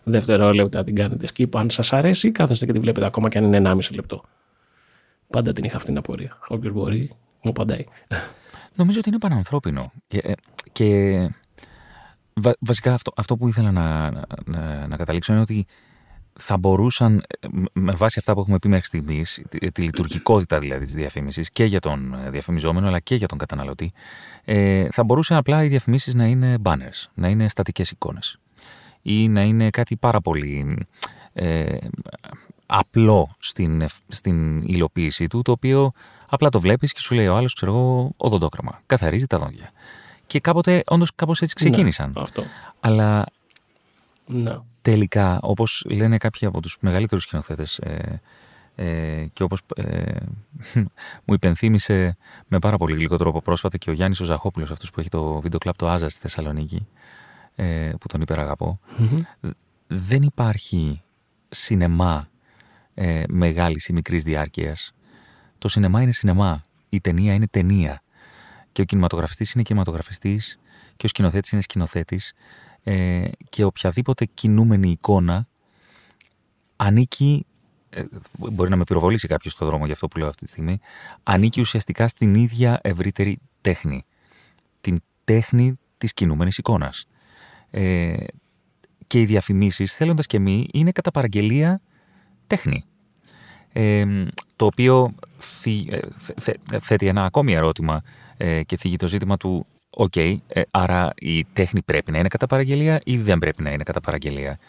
δευτερόλεπτα, την κάνετε skip, αν σας αρέσει ή κάθεστε και τη βλέπετε ακόμα και αν είναι 1,5 λεπτό. Πάντα την είχα αυτή την απορία. Όποιος μπορεί, μου απαντάει. Νομίζω ότι είναι πανανθρώπινο. Και, ε, και βασικά αυτό, αυτό που ήθελα να, να, να καταλήξω είναι ότι θα μπορούσαν, με βάση αυτά που έχουμε πει μέχρι στιγμής, τη, τη, λειτουργικότητα δηλαδή της διαφήμισης και για τον διαφημιζόμενο αλλά και για τον καταναλωτή, ε, θα μπορούσαν απλά οι διαφημίσεις να είναι banners, να είναι στατικές εικόνες ή να είναι κάτι πάρα πολύ ε, απλό στην, στην υλοποίησή του, το οποίο Απλά το βλέπεις και σου λέει ο άλλος, ξέρω εγώ, οδοντόκραμα. Καθαρίζει τα δόντια. Και κάποτε, όντως, κάπως έτσι ναι, ξεκίνησαν. Ναι, αυτό. Αλλά ναι. τελικά, όπως λένε κάποιοι από τους μεγαλύτερους σκηνοθέτες, ε, ε, και όπως ε, μου υπενθύμησε με πάρα πολύ γλυκό τρόπο πρόσφατα και ο Γιάννης ο Ζαχόπουλος, αυτός που έχει το βίντεο κλαμπ το Άζα στη Θεσσαλονίκη, ε, που τον υπεραγαπώ, δεν υπάρχει σινεμά ε, μεγάλης ή μικρής διάρκειας το σινεμά είναι σινεμά. Η ταινία είναι ταινία. Και ο κινηματογραφιστής είναι κινηματογραφιστής και ο σκηνοθέτης είναι σκηνοθέτης. Ε, και οποιαδήποτε κινούμενη εικόνα ανήκει. Ε, μπορεί να με πυροβολήσει κάποιος στον δρόμο για αυτό που λέω αυτή τη στιγμή. Ανήκει ουσιαστικά στην ίδια ευρύτερη τέχνη. Την τέχνη της κινούμενης εικόνας. Ε, και οι διαφημίσεις, θέλοντας και μη, είναι κατά παραγγελία τέχνη το οποίο ε, θέτει ένα ακόμη ερώτημα ε, και θίγει το ζήτημα του «Οκ, ε, άρα η τέχνη πρέπει να είναι κατά παραγγελία ή δεν πρέπει να είναι κατά παραγγελία».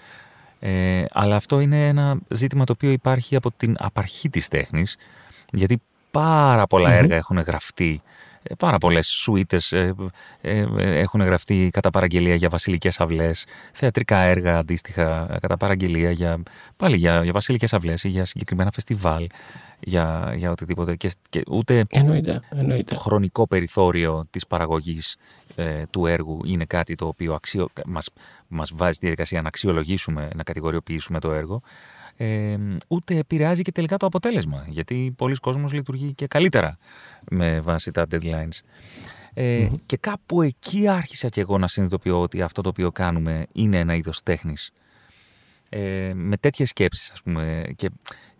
Ε, αλλά αυτό είναι ένα ζήτημα το οποίο υπάρχει από την απαρχή της τέχνης, γιατί πάρα έργα έχουν γραφτεί ε, πάρα πολλές σουίτες ε, ε, έχουν γραφτεί κατά παραγγελία για βασιλικές αυλές, θεατρικά έργα αντίστοιχα κατά παραγγελία για, πάλι για, για βασιλικές αυλές ή για συγκεκριμένα φεστιβάλ, για, για οτιδήποτε. Και, και ούτε εννοείται, εννοείται. το χρονικό περιθώριο της παραγωγής του έργου είναι κάτι το οποίο αξιο, μας, μας βάζει στη διαδικασία να αξιολογήσουμε, να κατηγοριοποιήσουμε το έργο ε, ούτε επηρεάζει και τελικά το αποτέλεσμα. Γιατί πολλοί κόσμος λειτουργεί και καλύτερα με βάση τα deadlines. Ε, Και κάπου εκεί άρχισα και εγώ να συνειδητοποιώ ότι αυτό το οποίο κάνουμε είναι ένα είδος τέχνης. Ε, με τέτοιες σκέψεις ας πούμε και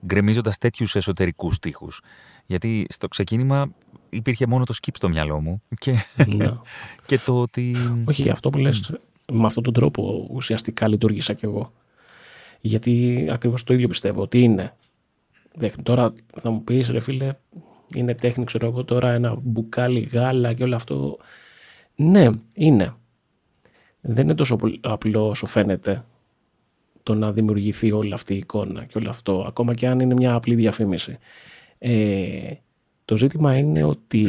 γκρεμίζοντας τέτοιους εσωτερικούς στίχους. Γιατί στο ξεκίνημα υπήρχε μόνο το skip στο μυαλό μου και, ναι. και το ότι... Όχι, αυτό που λες, με αυτόν τον τρόπο ουσιαστικά λειτουργήσα κι εγώ. Γιατί ακριβώς το ίδιο πιστεύω ότι είναι. Τώρα θα μου πεις, ρε φίλε, είναι τέχνη, ξέρω εγώ τώρα, ένα μπουκάλι γάλα και όλο αυτό. Ναι, είναι. Δεν είναι τόσο απλό όσο φαίνεται το να δημιουργηθεί όλη αυτή η εικόνα και όλο αυτό, ακόμα και αν είναι μια απλή διαφήμιση. Ε, το ζήτημα είναι ότι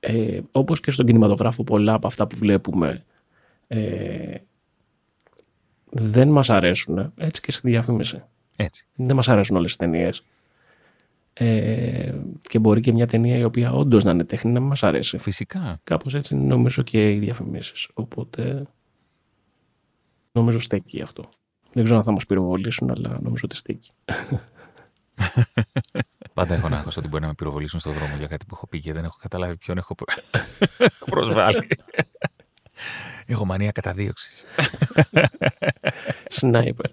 ε, όπως και στον κινηματογράφο πολλά από αυτά που βλέπουμε ε, δεν μας αρέσουν, έτσι και στη διαφήμιση. Έτσι. Δεν μας αρέσουν όλες οι ταινίες. Ε, και μπορεί και μια ταινία η οποία όντως να είναι τέχνη να μας αρέσει. Φυσικά. Κάπως έτσι νομίζω και οι διαφημίσεις. Οπότε νομίζω στέκει αυτό. Δεν ξέρω αν θα μας πυροβολήσουν, αλλά νομίζω ότι στέκει. Πάντα έχω να ότι μπορεί να με πυροβολήσουν στον δρόμο για κάτι που έχω πει και δεν έχω καταλάβει ποιον έχω προσβάλει. Έχω μανία καταδίωξης. Σνάιπερ.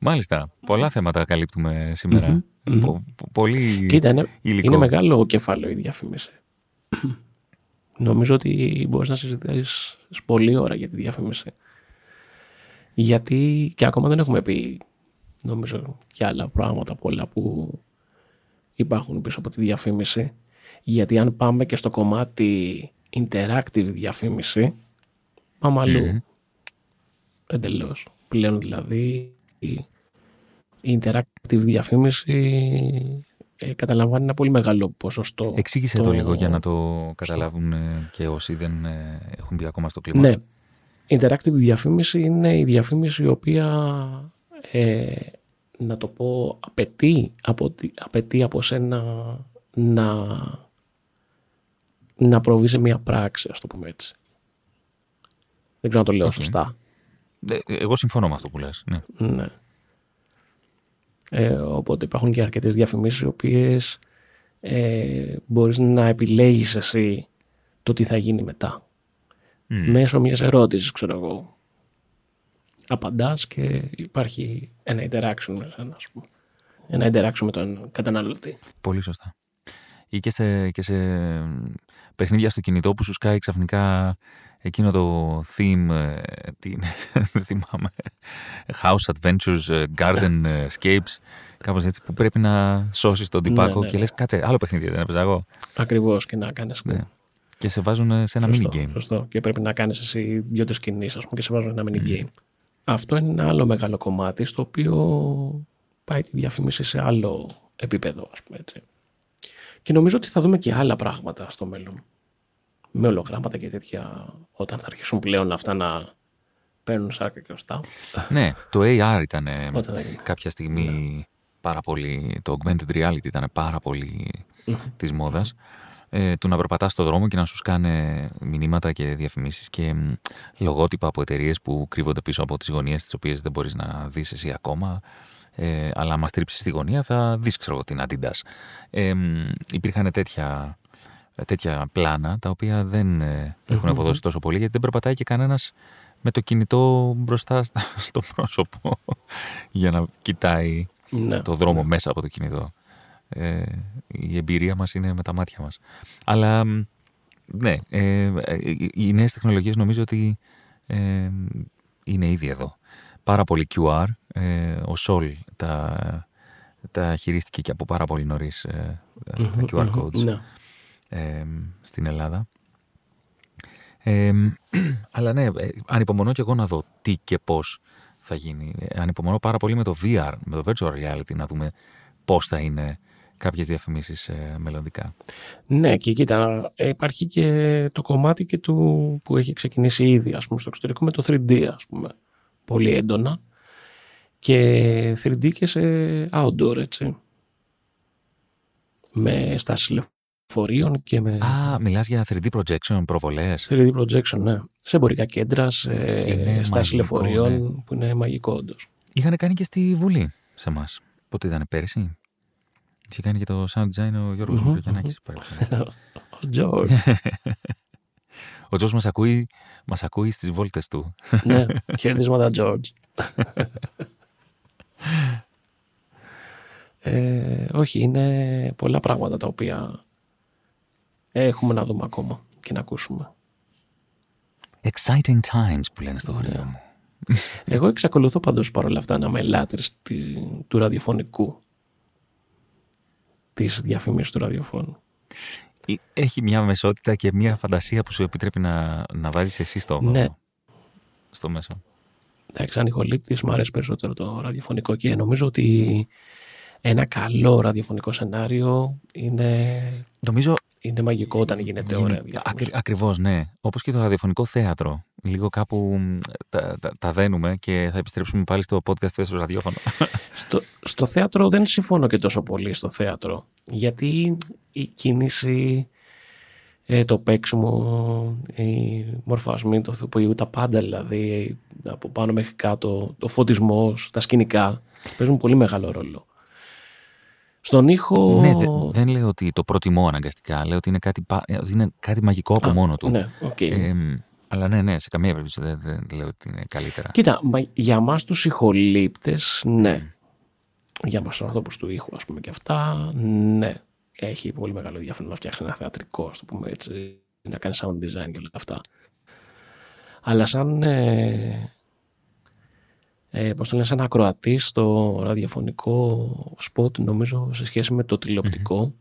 Μάλιστα. Πολλά θέματα καλύπτουμε Πολύ Κοίτα, είναι, υλικό. είναι μεγάλο κεφάλαιο η διαφήμιση. Νομίζω ότι μπορείς να συζητήσεις πολλή ώρα για τη διαφήμιση. Γιατί και ακόμα δεν έχουμε πει, νομίζω, και άλλα πράγματα πολλά που υπάρχουν πίσω από τη διαφήμιση. Γιατί αν πάμε και στο κομμάτι interactive διαφήμιση, πάμε αλλού. Mm. Εντελώς. Πλέον δηλαδή η interactive διαφήμιση ε, καταλαμβάνει ένα πολύ μεγάλο ποσοστό. Εξήγησε το... το λίγο για να το καταλάβουν και όσοι δεν ε, έχουν μπει ακόμα στο κλίμα. Ναι. Interactive διαφήμιση είναι η διαφήμιση η οποία ε, να το πω απαιτεί από, απαιτεί από σένα να να προβεί σε μια πράξη, ας το πούμε έτσι. Δεν ξέρω αν το λέω σωστά. Ε, εγώ συμφωνώ με αυτό που λες. Ναι. ναι. Ε, οπότε υπάρχουν και αρκετές διαφημίσεις οι οποίες ε, μπορείς να επιλέγεις εσύ το τι θα γίνει μετά. Μέσω μιας ερώτησης, ξέρω εγώ. Απαντάς και υπάρχει ένα interaction με εσένα, ας πούμε. Ένα interaction με τον καταναλωτή. Πολύ σωστά ή και σε, και σε παιχνίδια στο κινητό που σου σκάει ξαφνικά εκείνο το theme, ε, τι δεν θυμάμαι, House Adventures, ε, Garden ε, Escapes, κάπως έτσι, που πρέπει να σώσεις τον τυπάκο ναι, ναι, και λες ναι. κάτσε, άλλο παιχνίδι δεν έπαιζα εγώ. Ακριβώς και να κάνεις. Ναι. Και σε βάζουν σε ένα mini game. Σωστό. Και πρέπει να κάνεις εσύ δύο-τρεις κινήσεις, ας πούμε, και σε βάζουν ένα mini game. Αυτό είναι ένα άλλο μεγάλο κομμάτι, στο οποίο πάει τη διαφήμιση σε άλλο επίπεδο, ας πούμε έτσι. Και νομίζω ότι θα δούμε και άλλα πράγματα στο μέλλον. Με ολογράμματα και τέτοια, όταν θα αρχίσουν πλέον αυτά να παίρνουν σάρκα και ωστά. Ναι, το AR ήταν κάποια στιγμή ναι. πάρα πολύ, το augmented reality ήταν πάρα πολύ mm-hmm. της μόδας. Ε, του να περπατάς στο δρόμο και να σου σκάνε μηνύματα και διαφημίσεις και λογότυπα από εταιρείες που κρύβονται πίσω από τις γωνίες τις οποίες δεν μπορείς να δεις εσύ ακόμα ε, αλλά άμα στρίψεις τη γωνία θα δεις ξέρω την Adidas. Ε, υπήρχαν τέτοια, τέτοια πλάνα τα οποία δεν ε, έχουν ευωδώσει τόσο πολύ γιατί δεν περπατάει και κανένας με το κινητό μπροστά στο πρόσωπο για να κοιτάει ναι. το δρόμο μέσα από το κινητό. Ε, η εμπειρία μας είναι με τα μάτια μας. Αλλά ναι, ε, ε οι νέες τεχνολογίες νομίζω ότι ε, είναι ήδη εδώ πάρα πολύ QR. Ε, ο Sol τα, τα χειρίστηκε και από πάρα πολύ νωρίς ε, τα QR codes ναι. ε, στην Ελλάδα. αλλά ναι, ανυπομονώ και εγώ να δω τι και πώς θα γίνει. Ανυπομονώ πάρα πολύ με το VR, με το virtual reality, να δούμε πώς θα είναι κάποιες διαφημίσεις ε, μελλοντικά. Ναι, και κοίτα, υπάρχει και το κομμάτι και του που έχει ξεκινήσει ήδη, ας πούμε, στο εξωτερικό με το 3D, ας πούμε, πολύ έντονα. Και 3D και σε outdoor, έτσι. Με στάσεις λεωφορείων και με... Α, μιλάς για 3D projection, προβολές. 3D projection, ναι. Σε εμπορικά κέντρα, σε στάσεις λεωφορείων, ναι. που είναι μαγικό όντως. Είχαν κάνει και στη Βουλή σε εμάς. Πότε ήταν, πέρυσι. Είχε κάνει και το sound design ο Γιώργος mm-hmm. Ο Τζορτζ. Ο Τζορτζ μας ακούει, μας ακούει στις βόλτες του. ναι, χαιρετίσματα Τζορτζ. ε, όχι, είναι πολλά πράγματα τα οποία έχουμε να δούμε ακόμα και να ακούσουμε. Exciting times που λένε στο χωριό μου. Εγώ εξακολουθώ πάντως παρόλα αυτά να είμαι λάτρης του ραδιοφωνικού της διαφήμισης του ραδιοφώνου. Έχει μια μεσότητα και μια φαντασία που σου επιτρέπει να, να βάζεις εσύ στο, ναι. στο μέσο. Εντάξει, σαν ηχολήπτης μου αρέσει περισσότερο το ραδιοφωνικό και νομίζω ότι ένα καλό ραδιοφωνικό σενάριο είναι, νομίζω, είναι μαγικό όταν γίνεται ωραία Ακρι, Ακριβώς, ναι. Όπως και το ραδιοφωνικό θέατρο. Λίγο κάπου τα, τα, τα δένουμε και θα επιστρέψουμε πάλι στο podcast στο ραδιόφωνο. Στο, στο θέατρο δεν συμφωνώ και τόσο πολύ στο θέατρο. Γιατί η κίνηση, ε, το παίξιμο, η μορφασμή, το θεοποιού, τα πάντα δηλαδή, από πάνω μέχρι κάτω, το φωτισμός, τα σκηνικά, παίζουν πολύ μεγάλο ρόλο. Στον ήχο. Ναι, δεν λέω ότι το προτιμώ αναγκαστικά. Λέω ότι είναι κάτι, ότι είναι κάτι μαγικό από μόνο του. Ναι, okay. ε, αλλά ναι, ναι, σε καμία περίπτωση δεν, δεν λέω ότι είναι καλύτερα. Κοίτα, για εμά τους ηχολήπτες, ναι. Για μας τους ανθρώπους του ήχου, ας πούμε και αυτά, ναι. Έχει πολύ μεγάλο ενδιαφέρον να φτιάξει ένα θεατρικό, ας το πούμε έτσι, να κάνει sound design και όλα αυτά. Αλλά σαν ε, ε, πώς το λένε, σαν ακροατής στο ραδιοφωνικό σποτ, νομίζω σε σχέση με το τηλεοπτικό,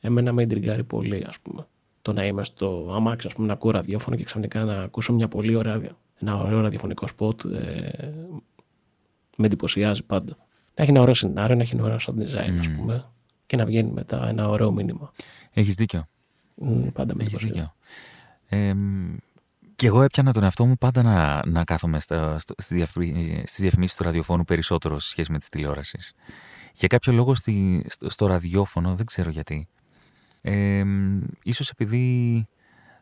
εμένα με ιντριγκάρει πολύ, ας πούμε. Το να είμαι στο αμάξι, ας πούμε, να ακούω ραδιόφωνο και ξαφνικά να ακούσω μια πολύ ωραία, ένα ωραίο ραδιοφωνικό σποτ, ε, με εντυπωσιάζει πάντα. Να έχει ένα ωραίο σενάριο, να έχει ένα ωραίο sound design, ας πούμε, και να βγαίνει μετά ένα ωραίο μήνυμα. Έχεις δίκιο. πάντα με Έχεις δίκιο. Ε, και εγώ έπιανα τον εαυτό μου πάντα να, να κάθομαι στα, στο, στις διαφημίσεις του ραδιοφώνου περισσότερο σε σχέση με τις τηλεόρασεις. Για κάποιο λόγο στη, στο, στο, ραδιόφωνο, δεν ξέρω γιατί. Ε, ίσως επειδή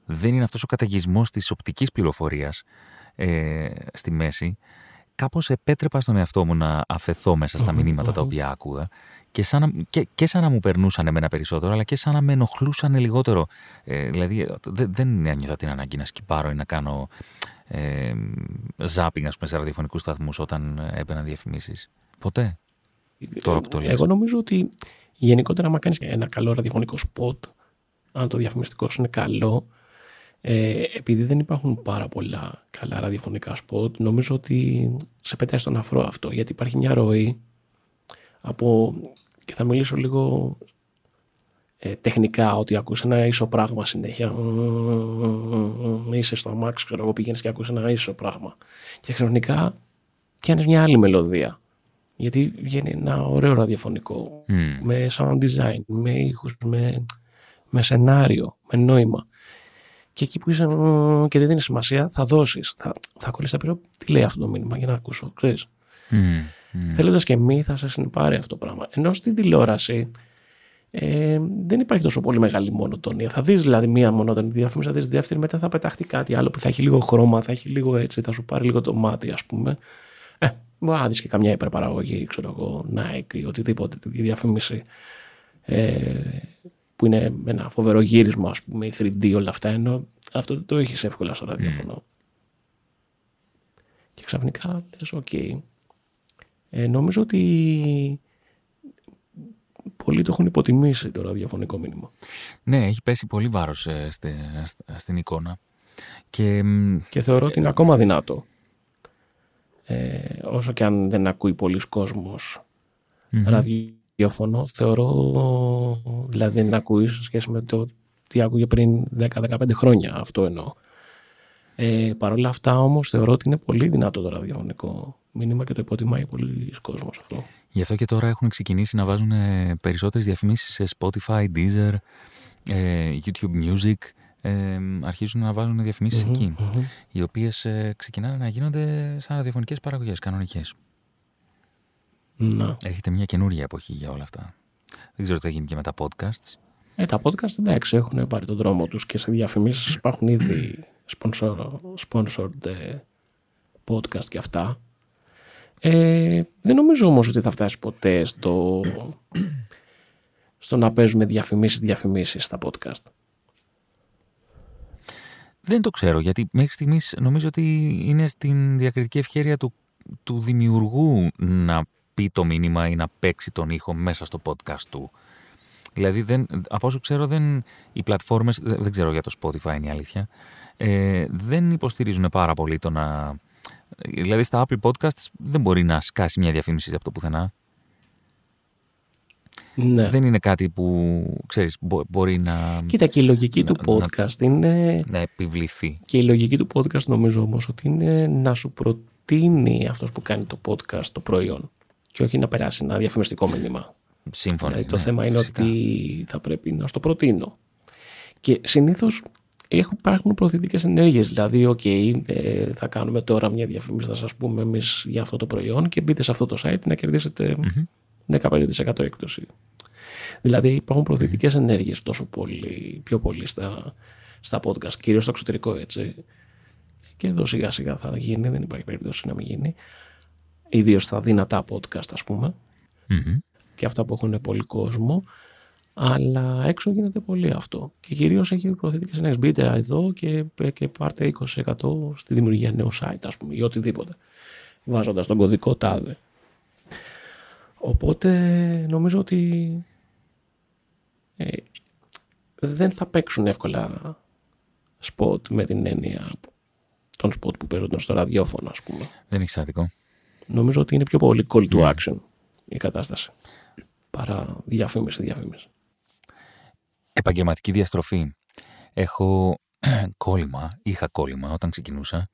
δεν είναι αυτός ο καταγισμός της οπτικής πληροφορίας ε, στη μέση, κάπως επέτρεπα στον εαυτό μου να αφαιθώ μέσα στα μηνύματα τα οποία άκουγα και σαν, να, και, και σαν να μου περνούσαν εμένα περισσότερο, αλλά και σαν να με ενοχλούσαν λιγότερο. Ε, δηλαδή, δεν, δεν ένιωθα την ανάγκη να σκιπάρω ή να κάνω ε, ζάπινγκ, ας πούμε, σε ραδιοφωνικούς σταθμούς όταν έμπαιναν διαφημίσεις. Ποτέ. Τώρα που το λες. Εγώ νομίζω ότι γενικότερα, άμα κάνεις ένα καλό ραδιοφωνικό σποτ, αν το διαφημιστικό σου είναι καλό, ε, επειδή δεν υπάρχουν πάρα πολλά καλά ραδιοφωνικά σποτ, νομίζω ότι σε πετάει στον αφρό αυτό, γιατί υπάρχει μια ροή από, και θα μιλήσω λίγο ε, τεχνικά, ότι ακούς ένα ίσο πράγμα συνέχεια. Είσαι στο αμάξι, ξέρω εγώ, πηγαίνεις και ακούς ένα ίσο πράγμα. Και ξαφνικά πιάνεις μια άλλη μελωδία. Γιατί βγαίνει ένα ωραίο ραδιοφωνικό, με sound design, με ήχους, με, με σενάριο, με νόημα. Και εκεί που είσαι και δεν δίνει σημασία, θα δώσεις. Θα, θα κολλήσεις τα πίσω. Τι λέει αυτό το μήνυμα για να ακούσω, ξέρεις. Mm. Mm. Θέλοντας και μη, θα σας συνεπάρει αυτό το πράγμα. Ενώ στην τηλεόραση ε, δεν υπάρχει τόσο πολύ μεγάλη μονοτονία. Θα δεις δηλαδή μία μονοτονία διαφήμιση, θα δεις δεύτερη, μετά θα πεταχτεί κάτι άλλο που θα έχει λίγο χρώμα, θα έχει λίγο έτσι, θα σου πάρει λίγο το μάτι, ας πούμε. Ε, μπορεί να δεις και καμιά υπερπαραγωγή, ξέρω εγώ, Nike ή οτιδήποτε, τη διαφήμιση. Ε, που είναι ένα φοβερό γύρισμα, ας πούμε, η 3D, όλα αυτά, ενώ αυτό δεν το έχεις εύκολα στο ραδιόφωνο. Και ξαφνικά λες, οκ. Okay. Ε, νομίζω ότι πολλοί το έχουν υποτιμήσει το ραδιοφωνικό μήνυμα. Ναι, έχει πέσει πολύ βάρος ε, στη, στην εικόνα. Και, και θεωρώ ότι είναι ακόμα δυνατό. Ε, όσο και αν δεν ακούει πολλοί κόσμος ραδιόφωνο, θεωρώ, δηλαδή δεν ακούει σε σχέση με το τι άκουγε πριν 10-15 χρόνια, αυτό εννοώ. Ε, Παρ' όλα αυτά όμως θεωρώ ότι είναι πολύ δυνατό το ραδιοφωνικό μήνυμα και το υποτιμάει πολύ κόσμος αυτό. Γι' αυτό και τώρα έχουν ξεκινήσει να βάζουν ε, περισσότερες διαφημίσεις σε Spotify, Deezer, ε, YouTube Music. Ε, αρχίζουν να βάζουν διαφημίσεις εκεί, οι οποίες ε, ξεκινάνε να γίνονται σαν ραδιοφωνικές παραγωγές, κανονικές. Να. Έχετε μια καινούργια εποχή για όλα αυτά. Δεν ξέρω τι θα γίνει και με τα podcasts. Ε, τα podcast εντάξει έχουν πάρει τον δρόμο τους και σε διαφημίσεις υπάρχουν ήδη sponsor, sponsored ε, podcast και αυτά. Ε, δεν νομίζω όμως ότι θα φτάσει ποτέ στο, στο να παίζουμε διαφημίσεις διαφημίσεις στα podcast. Δεν το ξέρω, γιατί μέχρι στιγμής νομίζω ότι είναι στην διακριτική ευχέρεια του, του δημιουργού να πει το μήνυμα ή να παίξει τον ήχο μέσα στο podcast του. Δηλαδή, δεν, από όσο ξέρω, δεν, οι πλατφόρμες, δεν, δεν ξέρω για το Spotify είναι η αλήθεια, ε, δεν υποστηρίζουν πάρα πολύ το να... Δηλαδή, στα Apple Podcasts δεν μπορεί να σκάσει μια διαφήμιση από το πουθενά. Ναι. Δεν είναι κάτι που, ξέρεις, μπο- μπορεί να, Κοίτα και η λογική Να- του podcast είναι... να επιβληθεί. Και η λογική του podcast νομίζω όμως ότι είναι να σου προτείνει αυτός που κάνει το podcast το προϊόν και όχι να περάσει ένα διαφημιστικό μήνυμα. Συμφωνώ. Δηλαδή, το ναι, θέμα είναι φυσικά. ότι θα πρέπει να στο προτείνω. Και συνήθως έχουν, υπάρχουν προωθητικές ενέργειες. Δηλαδή, οκ, ε, θα κάνουμε τώρα μια διαφήμιση, θα σας πούμε εμείς για αυτό το προϊόν και μπείτε σε αυτό το site να κερδίσετε 15% έκπτωση. Δηλαδή, υπάρχουν προωθητικές ενέργειες τόσο πολύ, πιο πολύ στα, στα podcast, κυρίως στο εξωτερικό έτσι. Και εδώ σιγά σιγά θα γίνει, δεν υπάρχει περίπτωση να μην γίνει. Ιδίως στα δυνατά podcast, ας πούμε Μμμ. και αυτά που έχουν πολύ κόσμο. Αλλά έξω γίνεται πολύ αυτό. Και κυρίως έχει προθετικέ ενέργειε. Μπείτε εδώ και, και πάρτε 20% στη δημιουργία νέου site, ας πούμε, ή οτιδήποτε. Βάζοντας τον κωδικό τάδε. Οπότε νομίζω ότι ε, δεν θα παίξουν εύκολα spot με την έννοια των spot που παίζονται στο ραδιόφωνο, ας πούμε. Δεν έχει άδικο. Νομίζω ότι είναι πιο πολύ call to action η κατάσταση παρά διαφήμιση, διαφήμιση. Επαγγελματική διαστροφή. Έχω κόλλημα, είχα κόλλημα όταν ξεκινούσα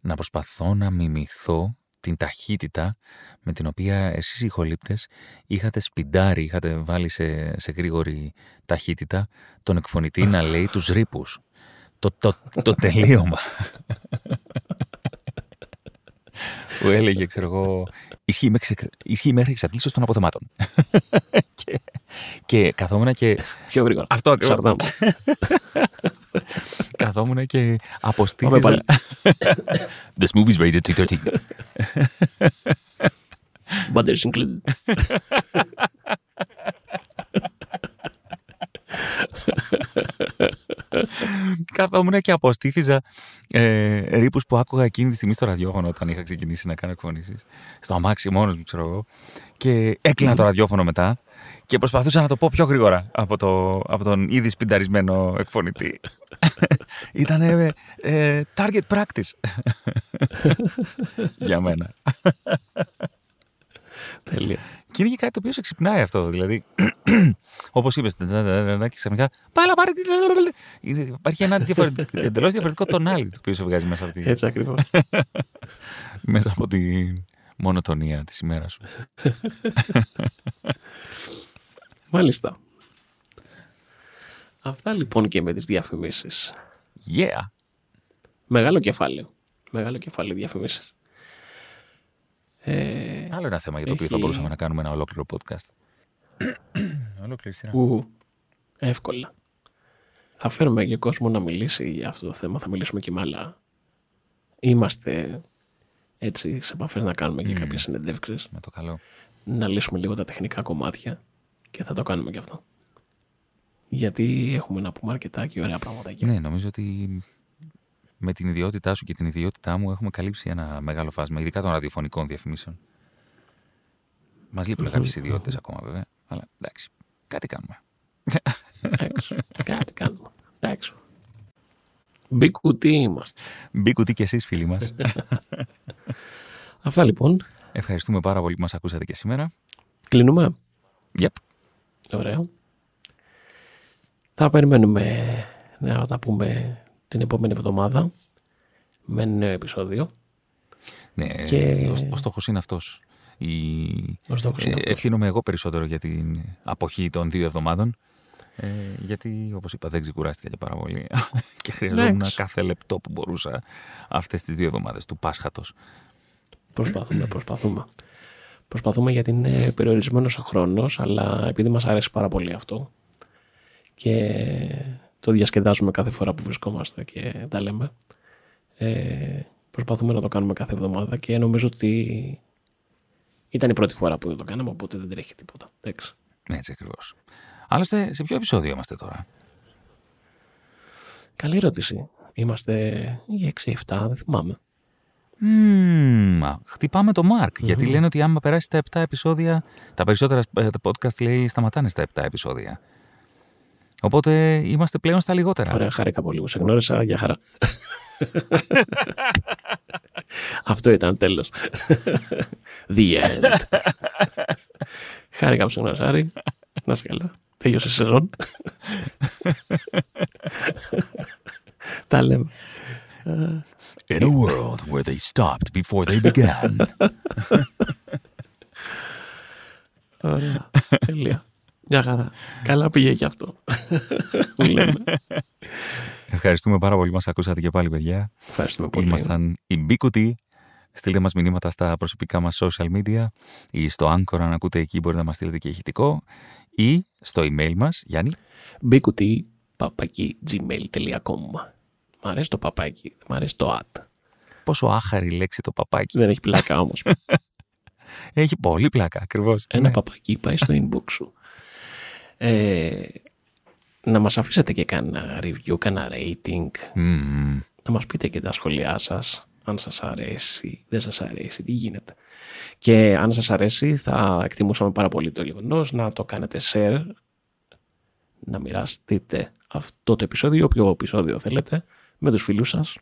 να προσπαθώ να μιμηθώ την ταχύτητα με την οποία εσείς οι ηχολήπτες είχατε σπιντάρει, είχατε βάλει σε, σε γρήγορη ταχύτητα τον εκφωνητή να λέει τους ρήπους. Το, το, το τελείωμα. που έλεγε, ξέρω εγώ, ισχύει μέχρι, ισχύει μέχρι εξαντλήσεως των αποθεμάτων. και, και καθόμουν και Πιο γρήγορα. αυτό ακριβώς. Σαρδάμ. Καθόμουν και Πάμε αποστήθησα. πάλι. This movie is rated T13. Butters included. Καθόμουν και αποστήθηζα ε, ρήπους που άκουγα εκείνη τη στιγμή στο ραδιόφωνο όταν είχα ξεκινήσει να κάνω εκφωνήσεις. Στο αμάξι μόνος μου, ξέρω εγώ. Και έκλεινα το ραδιόφωνο μετά και προσπαθούσα να το πω πιο γρήγορα από, το, από τον ήδη σπινταρισμένο εκφωνητή. Ήταν ε, ε, target practice για μένα. Τέλεια. Και είναι και κάτι το οποίο σε ξυπνάει αυτό. Δηλαδή, όπως είπες, και ξαφνικά. Πάλα, πάρε. τη- Είναι- Υπάρχει ένα εντελώς διαφορετικό τονάλι το οποίο σε βγάζει μέσα από, τη, Έτσι ακριβώς. μέσα από τη μονοτονία της ημέρας σου. Μάλιστα. Αυτά λοιπόν και με τις διαφημίσεις. Yeah! Μεγάλο κεφάλαιο. Μεγάλο κεφάλαιο διαφημίσεις. Ε, Άλλο ένα θέμα για το οποίο θα Έχει- μπορούσαμε να κάνουμε ένα ολόκληρο podcast. Ολόκληρη σειρά. ου, εύκολα. Θα φέρουμε και κόσμο να μιλήσει για αυτό το θέμα. Θα μιλήσουμε και με άλλα. Είμαστε έτσι σε επαφές να κάνουμε και κάποιες συνεντεύξεις. Με το καλό. να λύσουμε λίγο τα τεχνικά κομμάτια και θα το κάνουμε και αυτό. Γιατί έχουμε να πούμε αρκετά και ωραία πράγματα εκεί. Ναι, νομίζω ότι με την ιδιότητά σου και την ιδιότητά μου έχουμε καλύψει ένα μεγάλο φάσμα, ειδικά των ραδιοφωνικών διαφημίσεων. Μας λείπουν κάποιες ιδιότητες ακόμα βέβαια, αλλά εντάξει, κάτι κάνουμε. Εντάξει, κάτι κάνουμε. Εντάξει. Big κουτί είμαστε. Μπήκουτι και εσείς, φίλοι μας. Αυτά λοιπόν. Ευχαριστούμε πάρα πολύ που μας ακούσατε και σήμερα. Κλείνουμε. Yep. Ωραίο. Θα περιμένουμε να τα πούμε την επόμενη εβδομάδα. με νέο επεισόδιο. Ναι, Και- ο, ο στόχος είναι αυτός. Η... Ο στόχος είναι ε, αυτός. ευθύνομαι εγώ περισσότερο για την αποχή των δύο εβδομάδων. Ε, γιατί, όπως είπα, δεν ξεκουράστηκα και πάρα πολύ. και χρειαζόμουν Εντάξει. κάθε λεπτό που μπορούσα αυτές τις δύο εβδομάδες του Πάσχατος. Προσπαθούμε, προσπαθούμε. Προσπαθούμε γιατί είναι περιορισμένος ο χρόνος, αλλά επειδή μας αρέσει πάρα πολύ αυτό και το διασκεδάζουμε κάθε φορά που βρισκόμαστε και τα λέμε, ε, προσπαθούμε να το κάνουμε κάθε εβδομάδα και νομίζω ότι ήταν η πρώτη φορά που δεν το κάναμε, οπότε δεν τρέχει τίποτα. Εντάξει. Έτσι ακριβώς. Άλλωστε, σε ποιο επεισόδιο είμαστε τώρα; Καλή ερώτηση. Είμαστε οι 6-7, δεν θυμάμαι. Μμμ, α, χτυπάμε το Μάρκ. Γιατί λένε ότι άμα περάσει τα 7 επεισόδια, τα περισσότερα ε, τα podcast λέει σταματάνε στα 7 επεισόδια. Οπότε είμαστε πλέον στα λιγότερα. Ωραία, χάρηκα πολύ που σε γνώρισα. Για χαρά. Αυτό ήταν τέλος. The end. χάρηκα που σε γνώρισα, Άρη. Να σε καλά. Τέλειωσε η σεζόν. Τα λέμε. In a world where they stopped before they began. Ωραία. Τέλεια. Μια χαρά. Καλά πήγε και αυτό. Που λέμε. Ευχαριστούμε πάρα πολύ που μας ακούσατε και πάλι, παιδιά. Ευχαριστούμε πολύ. Ήμασταν η Μπίκουτη. Στείλτε μας μηνύματα στα προσωπικά μας social media ή στο Anchor αν ακούτε εκεί μπορείτε να μας στείλετε και ηχητικό ή στο email μας, Γιάννη. Μπίκουτι παπακί gmail.com Μ' αρέσει το παπάκι, μ' αρέσει το at. Πόσο άχαρη λέξη το παπάκι. Δεν έχει πλάκα όμως. Έχει πολύ πλάκα, ακριβώς. Ένα Ναι. παπάκι πάει στο inbox σου. Ε, να μας αφήσετε και κάνα review, κάνα rating. Μμμ. Να μας πείτε και τα σχόλιά σας. Αν σας αρέσει, δεν σας αρέσει, τι γίνεται. Και αν σας αρέσει θα εκτιμούσαμε πάρα πολύ το γεγονός να το κάνετε share. Να μοιραστείτε αυτό το επεισόδιο, όποιο επεισόδιο θέλετε, με τους φίλους σας.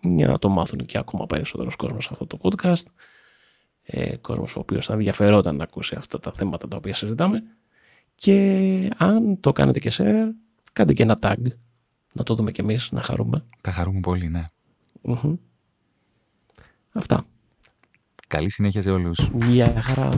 Για να το μάθουν και ακόμα περισσότερος κόσμος αυτό το podcast. Ε, κόσμος ο οποίος θα ενδιαφερόταν να ακούσει αυτά τα θέματα τα οποία συζητάμε. Και αν το κάνετε και share, κάντε και ένα tag. Να το δούμε κι εμείς, να χαρούμε. Θα χαρούμε πολύ, ναι. Αυτά. Καλή συνέχεια σε όλους. Γεια χαρά.